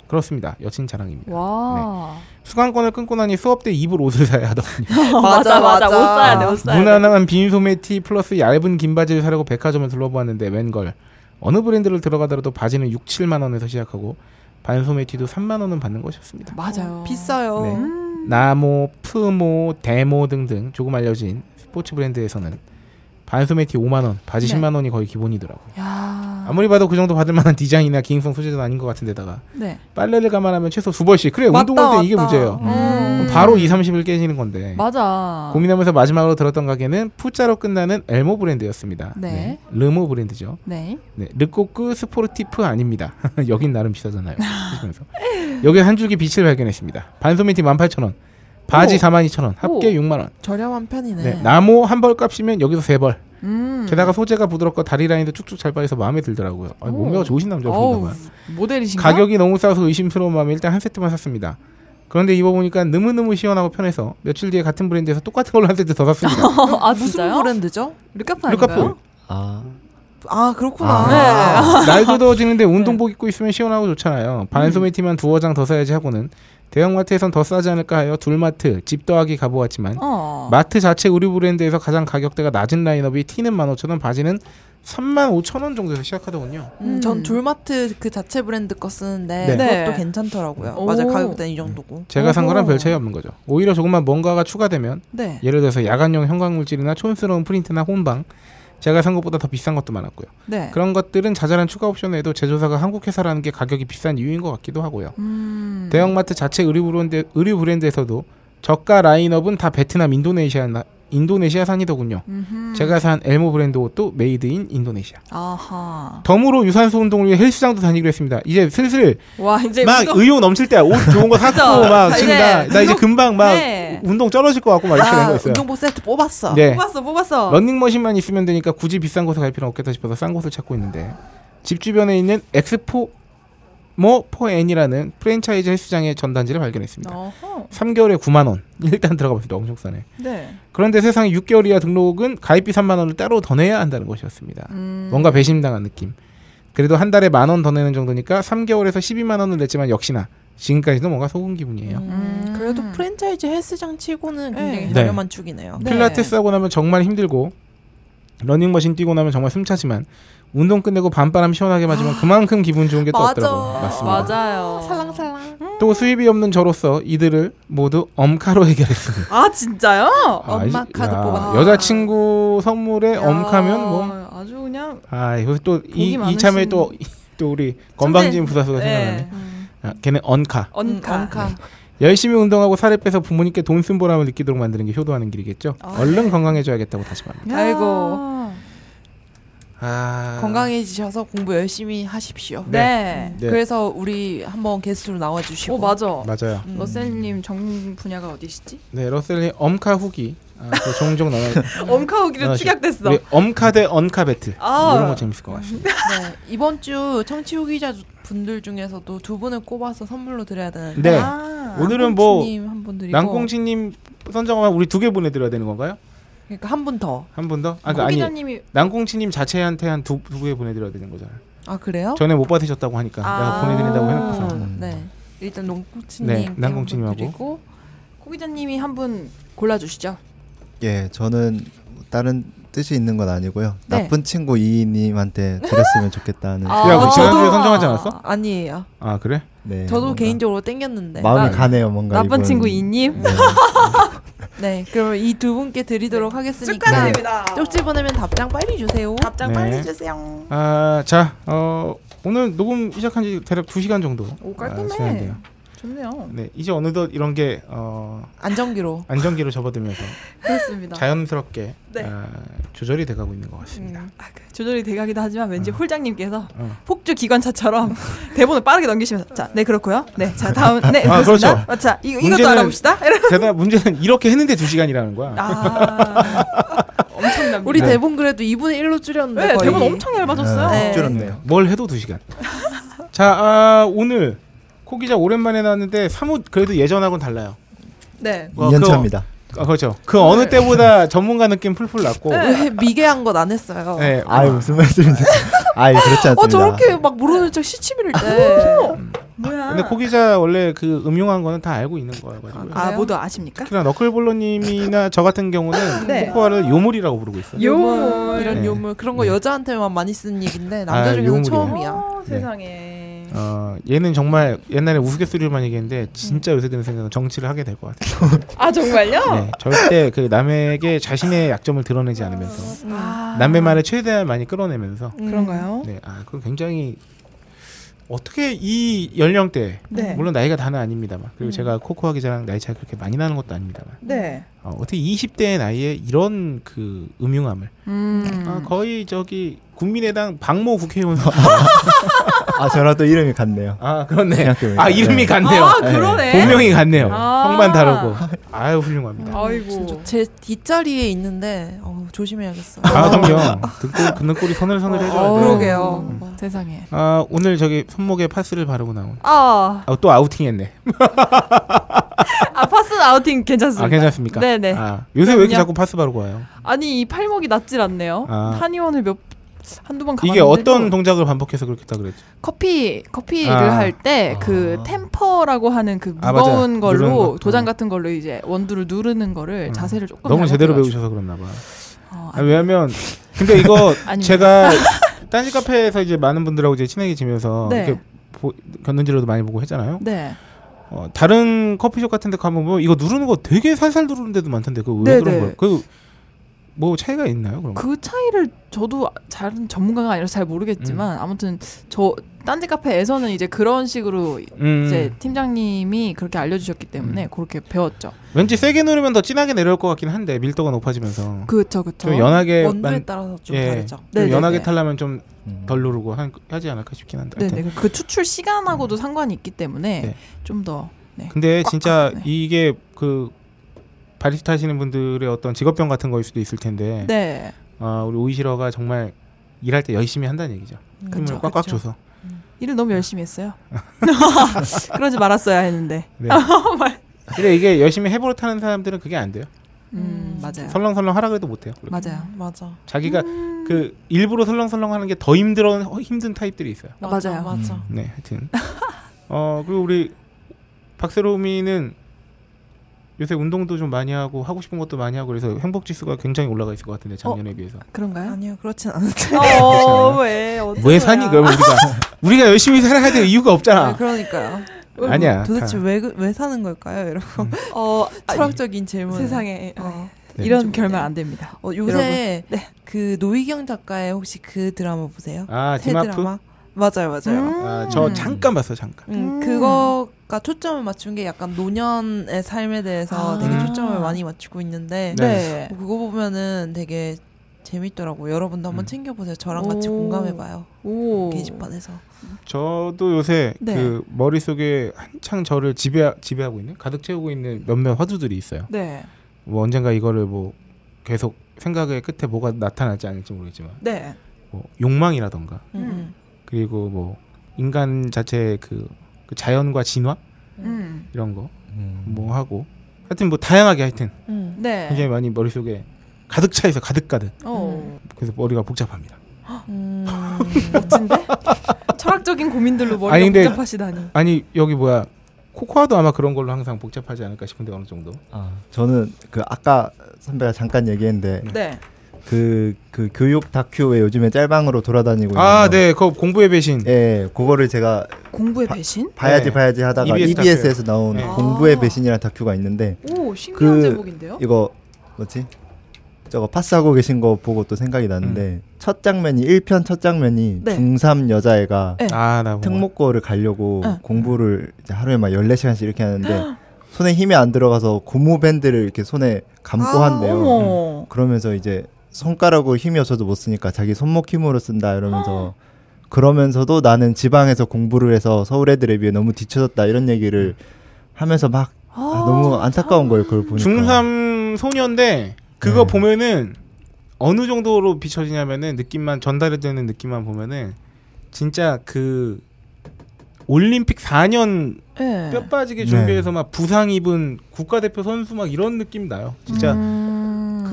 그렇습니다. 여친 자랑입니다. 와. 수강권을 끊고 나니 수업 때 입을 옷을 사야 하더군요. 맞아, 맞아. 옷 사야 돼, 옷 사야 돼. 무난한 빈 소매 티 플러스 얇은 긴 바지를 사려고 백화점을 둘러보았는데 웬걸 어느 브랜드를 들어가더라도 바지는 6, 7만 원에서 시작하고 반소매 티도 3만 원은 받는 것이었습니다. 맞아요. 어, 비싸요. 네. 음. 나모, 프모, 데모 등등 조금 알려진 스포츠 브랜드에서는 반소매 티 5만 원, 바지 네. 10만 원이 거의 기본이더라고요. 야. 아무리 봐도 그 정도 받을 만한 디자인이나 기능성 소재는 아닌 것 같은데다가 네. 빨래를 감안하면 최소 두 벌씩 그래 맞다, 운동할 때 이게 맞다. 문제예요. 음. 바로 2, 30일 깨지는 건데 맞아. 고민하면서 마지막으로 들었던 가게는 푸자로 끝나는 엘모 브랜드였습니다. 네. 르모 브랜드죠. 네. 네, 르코크 스포르티프 아닙니다. 여긴 나름 비싸잖아요. 하시면서 여기 한 줄기 빛을 발견했습니다. 반소매티 18,000원, 바지 오. 42,000원, 합계 오. 6만 원. 저렴한 편이네. 네, 나무 한 벌 값이면 여기서 세 벌. 음. 게다가 소재가 부드럽고 다리 라인도 쭉쭉 잘 빠져서 마음에 들더라고요. 아, 오. 몸매가 좋으신 어우, 남자분인가 봐요. 모델이신가? 가격이 너무 싸서 의심스러운 마음에 일단 한 세트만 샀습니다. 그런데 입어보니까 너무너무 시원하고 편해서 며칠 뒤에 같은 브랜드에서 똑같은 걸로 한 세트 더 샀습니다. 아, 무슨 진짜요? 브랜드죠? 르카프 루카프. 아닌가요? 아아 그렇구나. 아, 날도 더워지는데 운동복 입고 있으면 시원하고 좋잖아요. 반소매 티만 두어 장 더 사야지 하고는 대형마트에선 더 싸지 않을까 하여 둘마트 집 더하기 가보았지만 어. 마트 자체 의류 브랜드에서 가장 가격대가 낮은 라인업이 티는 15,000원, 바지는 35,000원 정도에서 시작하더군요. 음, 음. 전 둘마트 그 자체 브랜드 거 쓰는데 네. 그것도 네. 괜찮더라고요. 오. 맞아 가격대는 이 정도고. 제가 산 거랑. 별 차이 없는 거죠. 오히려 조금만 뭔가가 추가되면 네. 예를 들어서 야간용 형광물질이나 촌스러운 프린트나 혼방 제가 산 것보다 더 비싼 것도 많았고요. 네. 그런 것들은 자잘한 추가 옵션에도 제조사가 한국 회사라는 게 가격이 비싼 이유인 것 같기도 하고요. 음. 대형마트 자체 의류 브랜드 의류 브랜드에서도 저가 라인업은 다 베트남, 인도네시아 인도네시아산이더군요. 음흠. 제가 산 엘모 브랜드 옷도 made in Indonesia. 아하. 덤으로 유산소 운동을 위해 헬스장도 다니기로 했습니다. 이제 슬슬 와 이제 막 운동- 의욕 넘칠 때야. 옷 좋은 거 그죠? 막 자, 지금 나, 나 이제 금방 막 네. 운동 떨어질 것 같고 막 이렇게 된아거 있어요. 운동복 세트 뽑았어. 네. 뽑았어 뽑았어. 런닝머신만 있으면 되니까 굳이 비싼 곳에 갈 필요는 없겠다 싶어서 싼 곳을 찾고 있는데 집 주변에 있는 엑스포 모 포엔이라는 프랜차이즈 헬스장의 전단지를 발견했습니다. 어허. 3개월에 9만 원. 일단 들어가 때 엄청 싸네. 네. 그런데 세상에 6개월 이하 등록은 가입비 3만 원을 따로 더 내야 한다는 것이었습니다. 음. 뭔가 배신당한 느낌. 그래도 한 달에 만 원 더 내는 정도니까 3개월에서 12만 원을 냈지만 역시나 지금까지도 뭔가 속은 기분이에요. 음, 음. 그래도 프랜차이즈 헬스장 치고는 굉장히 네. 저렴한 축이네요. 네. 필라테스 하고 나면 정말 힘들고 러닝머신 뛰고 나면 정말 숨차지만 운동 끝내고 밤바람 시원하게 맞으면 그만큼 기분 좋은 게 또. 없더라고요. 맞습니다. 맞아요. 살랑살랑. 또 수입이 없는 저로서 이들을 모두 엄카로 해결했습니다. 아 진짜요? 엄마 아, 카드 야, 뽑아. 여자친구 선물에 엄카면 뭐 야, 아주 그냥 아, 이거 또이 많으신- 또또 우리 건방진 부사수가 생각나네. 네. 아, 걔는 언카. 언카. 음, 언카. 열심히 운동하고 살을 빼서 부모님께 돈 쓴 보람을 느끼도록 만드는 게 효도하는 길이겠죠. 아, 얼른 건강해져야겠다고 다시 말합니다. 아이고. 아, 건강해지셔서 공부 열심히 하십시오. 네. 네. 그래서 우리 한번 게스트로 나와주시고. 오 맞아. 맞아요. 음. 러셀님 전 분야가 어디시지? 네, 러셀이 엄카 후기 아, 그 종종 나와. 엄카오기로 아, 축약됐어. 우리 엄카 대 언카 배틀 아. 이런 거 재밌을 것 같습니다. 네, 이번 주 청취 후기자 분들 중에서도 두 분을 꼽아서 선물로 드려야 되는데. 네, 아. 오늘은 뭐님한분 드리고. 남꽁치님 선정하면 우리 두 개 보내드려야 되는 건가요? 그러니까 한 분 더. 한 분 더? 아, 그러니까 아니 기자님이 남꽁치님 자체한테 한두두개 보내드려야 되는 거잖아요. 아 그래요? 전에 못 받으셨다고 하니까 아. 내가 보내드린다고 해놓고서 음. 네. 일단 농꽁치님 네, 남꽁치님하고. 드리고 고 기자님이 한 분 골라주시죠. 예, 저는 다른 뜻이 있는 건 아니고요. 네. 나쁜 친구 이님한테 드렸으면 좋겠다는. 아, 야, 지난주에 선정하지 않았어? 아 니에요. 아 그래? 네, 저도 뭔가 개인적으로 땡겼는데. 마음이 나- 가네요, 뭔가. 나쁜 이분. 친구 이님. 네. 네, 그럼 이 두 분께 드리도록 하겠으니까 축하드립니다. 쪽지 보내면 답장 빨리 주세요. 답장 네. 빨리 주세요. 아, 자, 어, 오늘 녹음 시작한 지 대략 2시간 정도 오 깔끔해. 아. 좋네요. 네, 이제 어느덧 이런 게 어, 안정기로. 안정기로 접어들면서 그렇습니다. 자연스럽게 네. 아, 조절이 돼가고 있는 것 같습니다. 음. 아, 그 조절이 돼가기도 하지만 왠지 어. 홀장님께서 어. 폭주 기관차처럼 대본을 빠르게 넘기시면서 자, 네 그렇고요. 네, 자 다음 네 아, 그렇습니다. 그렇죠. 어, 자 이 것도 문제는- 알아봅시다. 게다가 문제는 이렇게 했는데 2시간이라는 거야. 아 엄청납니다. 우리 네. 대본 그래도 2분의 1로 줄였는데 네, 거의. 대본 엄청 얇아졌어요. 네. 줄었네요. 뭘 해도 2시간. 자, 아, 오늘 코 기자 오랜만에 나왔는데 사뭇 그래도 예전하고는 달라요. 네. 어, 2년 그거- 차입니다. 아, 그렇죠. 그 어느 때보다 전문가 느낌 풀풀 났고. 왜 미개한 건 안 했어요. 네. 아이 무슨 말씀이세요? 아이 그렇지 않습니다. 어 저렇게 막 모르는 척 시치미를 때. 뭐야? 근데 코 기자 원래 그 음흉한 거는 다 알고 있는 거여가지고. 아 모두 아십니까? 특히나 너클볼러님이나 저 같은 경우는 네. 코코아를 요물이라고 부르고 있어요. 요물. 이런 네. 요물 그런 거 음. 여자한테만 많이 쓰는 얘기인데 남자 아, 중에는 요물이에요? 처음이야. 어, 네. 세상에. 어, 얘는 정말 옛날에 우스갯소리만 얘기했는데 진짜 요새 드는 생각은 정치를 하게 될 것 같아요. 아 정말요? 네, 절대 그 남에게 자신의 약점을 드러내지 않으면서 아. 남의 말을 최대한 많이 끌어내면서 음. 그런가요? 네, 아, 그건 굉장히 어떻게 이 연령대 네. 물론 나이가 다는 아닙니다만 그리고 음. 제가 코코아 기자랑 나이 차이 그렇게 많이 나는 것도 아닙니다만 네. 어, 어떻게 20대의 나이에 이런 그 음흉함을 음. 아, 거의 저기 국민의당 박모 국회의원 아 저랑 또 이름이 같네요. 아 그렇네 생각해보니까. 아 이름이 네. 같네요 아 그러네. 본명이 같네요 아. 성만 다르고 아유 훌륭합니다 아이고. 제 뒷자리에 있는데 어, 조심해야겠어. 아 그럼요 등골 등골이 서늘서늘 해줘야 어, 돼요 그러게요. 음. 세상에. 아 오늘 저기 손목에 파스를 바르고 나온 아, 아, 또 아우팅 했네 아 파스 아우팅 괜찮습니다. 아 괜찮습니까 네네. 아 요새 왜 이렇게. 자꾸 파스 바르고 와요 아니 이 팔목이 낫질 않네요. 아. 한의원을 몇 한두 번 이게 어떤 동작을 반복해서 그렇게 했다 그랬지? 커피 커피를 아. 할때 그 아. 템퍼라고 하는 그 아, 무거운. 누르는 걸로 거. 도장 음. 같은 걸로 이제 원두를 누르는 거를 음. 자세를 조금 너무 제대로. 배우셔서 그랬나 봐. 어, 아, 왜냐면 근데 이거. 제가 딴지 카페에서 이제 많은 분들하고 이제 친해지면서 네. 이렇게 보, 견눈질로도 많이 보고 했잖아요. 네. 어, 다른 커피숍 같은 데 가면 뭐 이거 누르는 거 되게 살살 누르는 데도 많던데 그거 왜 네, 그런 네. 거예요? 그 뭐 차이가 있나요? 그럼? 그 차이를 저도 잘은 전문가가 아니라서 잘 음. 모르겠지만 아무튼 저 딴지 카페에서는 이제 그런 식으로 음, 이제 팀장님이 그렇게 알려주셨기 때문에 음. 그렇게 배웠죠. 왠지 세게 누르면 더 진하게 내려올 것 같긴 한데 밀도가 높아지면서 그렇죠, 그렇죠. 좀 연하게 원두에 만- 따라서 좀 예, 다르죠. 좀 네, 네, 연하게 네. 타려면 좀덜 음. 누르고 한- 하지 않을까 싶긴 한데. 하여튼. 네네. 그 추출 시간하고도 상관이 있기 때문에 네. 좀 더. 네. 근데 꽉 진짜 꽉, 네. 이게 그 바리스타 하시는 분들의 어떤 직업병 같은 거일 수도 있을 텐데 네. 어, 우리 오이시러가 정말 일할 때 열심히 한다는 얘기죠. 음, 힘을 그쵸, 꽉꽉 그쵸. 줘서. 일을 너무 열심히 했어요. 그러지 말았어야 했는데. 네. 근데 이게 열심히 해버릇하는 사람들은 그게 안 돼요. 음, 맞아요. 설렁설렁 하라 그래도 못 해요. 맞아요. 음, 맞아. 자기가 음. 그 일부러 설렁설렁 하는 게 더 힘들어 힘든 타입들이 있어요. 맞아. 맞아요. 맞아. 음. 네, 하여튼 어 그리고 우리 박세롬이는 요새 운동도 좀 많이 하고 하고 싶은 것도 많이 하고 그래서 행복 지수가 굉장히 올라가 있을 것 같은데 작년에 비해서 그런가요? 아니요, 그렇진 않은데. 어, 왜? 왜 사니? 그러면 우리가 우리가 열심히 살아야 될 이유가 아, 없잖아. 그러니까요. 아니야. 도대체 다. 왜, 그- 왜 사는 걸까요? 이러고 어, 아니, 철학적인 질문. 세상에 어. 네. 이런 좀 결말 네. 안 됩니다. 어, 요새 네. 그 노희경 작가의 혹시 그 드라마 보세요? 아 새. 드라마? 맞아요, 맞아요. 음. 아, 저 잠깐 봤어 잠깐. 음, 음. 그거 가 초점을 맞춘 게 약간 노년의 삶에 대해서 아. 되게 초점을 많이 맞추고 있는데 네. 뭐 그거 보면은 되게 재밌더라고요. 여러분도 한번 음. 챙겨보세요. 저랑 같이 오. 공감해봐요. 오. 게시판에서. 저도 요새 네. 그 머릿속에 한창 저를 지배 지배하고 있는 가득 채우고 있는 몇몇 화두들이 있어요. 네. 뭐 언젠가 이거를 뭐 계속 생각의 끝에 뭐가 나타날지 않을지 모르겠지만 네. 뭐 욕망이라던가 음. 그리고 뭐 인간 자체의 그, 그 자연과 진화 음. 이런 거 음. 뭐 하고 하여튼 뭐 다양하게 하여튼 음. 네. 굉장히 많이 머릿속에 가득 차 있어 가득 가득 어. 그래서 머리가 복잡합니다. 음. 멋진데? 철학적인 고민들로 머리가 아니, 근데- 복잡하시다니. 아니 여기 뭐야 코코아도 아마 그런 걸로 항상 복잡하지 않을까 싶은데 어느 정도. 아, 저는 그 아까 선배가 잠깐 얘기했는데 네. 그, 그 교육 다큐 왜 요즘에 짤방으로 돌아다니고 아. 네, 그 공부의 배신. 예, 그거를 제가 공부의 배신? 봐야지 네. 봐야지 하다가 EBS EBS에서 나온 네. 공부의 아. 배신이라는 다큐가 있는데 오, 신기한 그- 제목인데요? 이거 뭐지? 저거 파스하고 계신 거 보고 또 생각이 나는데 첫 장면이 1편 첫 장면이 네. 중3 여자애가 네. 아, 나 뭐. 특목고를 가려고 네. 공부를 이제 하루에 막 14시간씩 이렇게 하는데 손에 힘이 안 들어가서 고무 밴드를 이렇게 손에 감고 아, 한대요. 어머. 그러면서 이제 손가락으로 힘이 없어도 못 쓰니까 자기 손목 힘으로 쓴다 이러면서 그러면서도 나는 지방에서 공부를 해서 서울 애들에 비해 너무 뒤쳐졌다 이런 얘기를 하면서 막 아, 너무 안타까운 거예요 그걸 보니까 중3 소녀인데 그거 네. 보면은 어느 정도로 비춰지냐면은 느낌만 전달이 되는 느낌만 보면은 진짜 그 올림픽 4년 네. 뼈 빠지게 네. 준비해서 막 부상 입은 국가대표 선수 막 이런 느낌 나요. 진짜 음.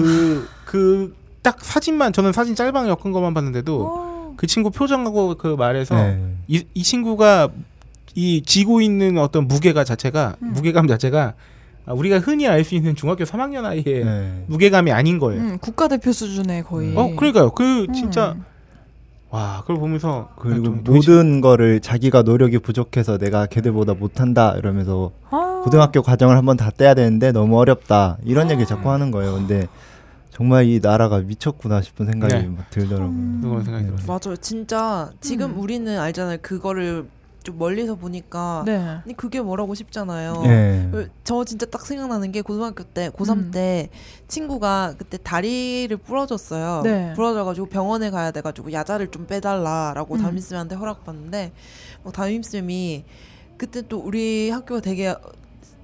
그그 딱 사진만 저는 사진 짤방에 엮은 것만 봤는데도 어. 그 친구 표정하고 그 말에서 네. 이, 이 친구가 이 지고 있는 어떤 무게가 자체가 음. 무게감 자체가 아, 우리가 흔히 알 수 있는 중학교 3학년 아이의 네. 무게감이 아닌 거예요. 음, 국가대표 수준의 거의. 어, 그러니까요. 그 음. 진짜 와, 그걸 보면서 그리고 좀 모든 거를 자기가 노력이 부족해서 내가 걔들보다 못한다 이러면서 아. 고등학교 과정을 한번 다 떼야 되는데 너무 어렵다 이런 얘기 자꾸 하는 거예요. 근데 정말 이 나라가 미쳤구나 싶은 생각이 네. 막 들더라고요. 그런 생각이 네. 맞아요. 진짜 지금 음. 우리는 알잖아요. 그거를 좀 멀리서 보니까 네. 아니 그게 뭐라고 싶잖아요. 예. 어, 저 진짜 딱 생각나는 게 고등학교 때 고3 음. 때 친구가 그때 다리를 부러졌어요. 네. 부러져가지고 병원에 가야 돼가지고 야자를 좀 빼달라라고 음. 담임쌤한테 허락받는데 뭐 담임쌤이 그때 또 우리 학교가 되게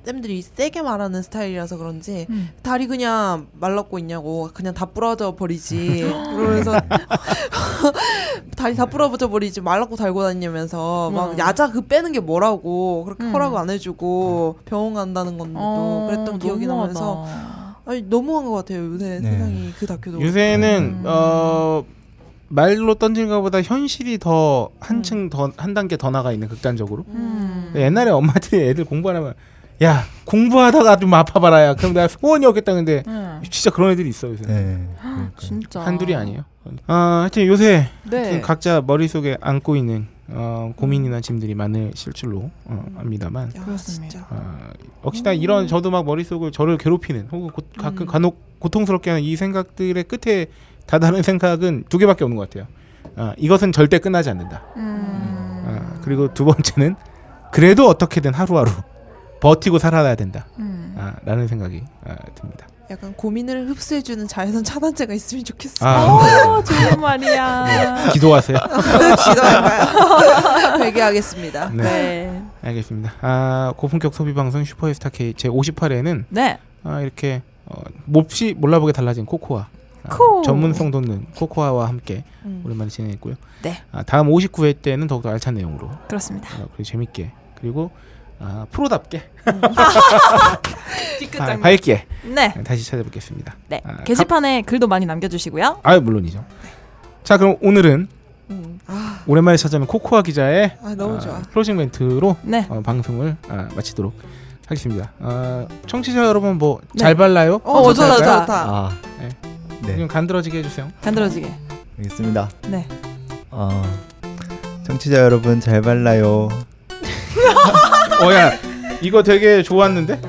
쌤들이 세게 말하는 스타일이라서 그런지 음. 다리 그냥 말랐고 있냐고 그냥 다 부러져 버리지 그러면서 다리 다 부러져 버리지 말랐고 달고 다니면서 막 음. 야자 그 빼는 게 뭐라고 그렇게 음. 허락 안 해주고 병원 간다는 건데도 어, 그랬던 기억이 너무하다. 나면서 아니 너무한 것 같아요 요새 네. 세상이 그 다큐도 요새는 음. 어 말로 던지는 것보다 현실이 더 한층 더한 단계 더 나가 있는 극단적으로. 음. 옛날에 엄마들이 애들 공부하면 야 공부하다가 좀 아파봐라야 그럼 내가 소원이 없겠다 근데 음. 진짜 그런 애들이 있어 요새 네. 그러니까요. 진짜 한둘이 아니에요. 아 하여튼 요새 네. 각자 머릿속에 안고 있는 어, 고민이나 짐들이 많으실 줄로 어, 압니다만 야, 그렇습니다. 어, 역시나 이런 저도 막 머릿속을 저를 괴롭히는 혹은 고, 가끔 음. 간혹 고통스럽게 하는 이 생각들의 끝에 다다른 생각은 두 개밖에 없는 것 같아요. 아, 이것은 절대 끝나지 않는다. 음. 아, 그리고 두 번째는 그래도 어떻게든 하루하루 버티고 살아야 된다. 음. 아, 라는 생각이 아, 듭니다. 약간 고민을 흡수해주는 자외선 차단제가 있으면 좋겠어. 아, 어, 좋은 말이야. 기도하세요. 기도할까요? 회개하겠습니다. 네. 네. 알겠습니다. 아, 고품격 소비 방송 슈퍼스타 K 제 50회에는 네. 아, 이렇게 어, 몹시 몰라보게 달라진 코코아 아, 코. 전문성 돋는 코코아와 함께 음. 오랜만에 진행했고요. 네. 아, 다음 59회 때는 더욱더 알찬 내용으로 그렇습니다. 아, 그리고 재밌게 그리고 아, 프로답게 아. 밝게 네. 다시 찾아뵙겠습니다. 네. 아, 게시판에 글도 많이 남겨주시고요. 아 물론이죠. 자 그럼 오늘은 음. 아, 오랜만에 찾아뵙는 코코아 기자의 아, 너무 아, 좋아. 클로징 멘트로 네. 어, 방송을 아, 마치도록 하겠습니다. 어, 청취자 여러분 뭐 네. 잘 발라요? 어, 어, 좋다, 좋다, 좋다. 아, 네. 네, 좀 간드러지게 해주세요. 간드러지게. 알겠습니다. 네. 아, 청취자 여러분 잘 발라요. 어야 이거 되게 좋았는데?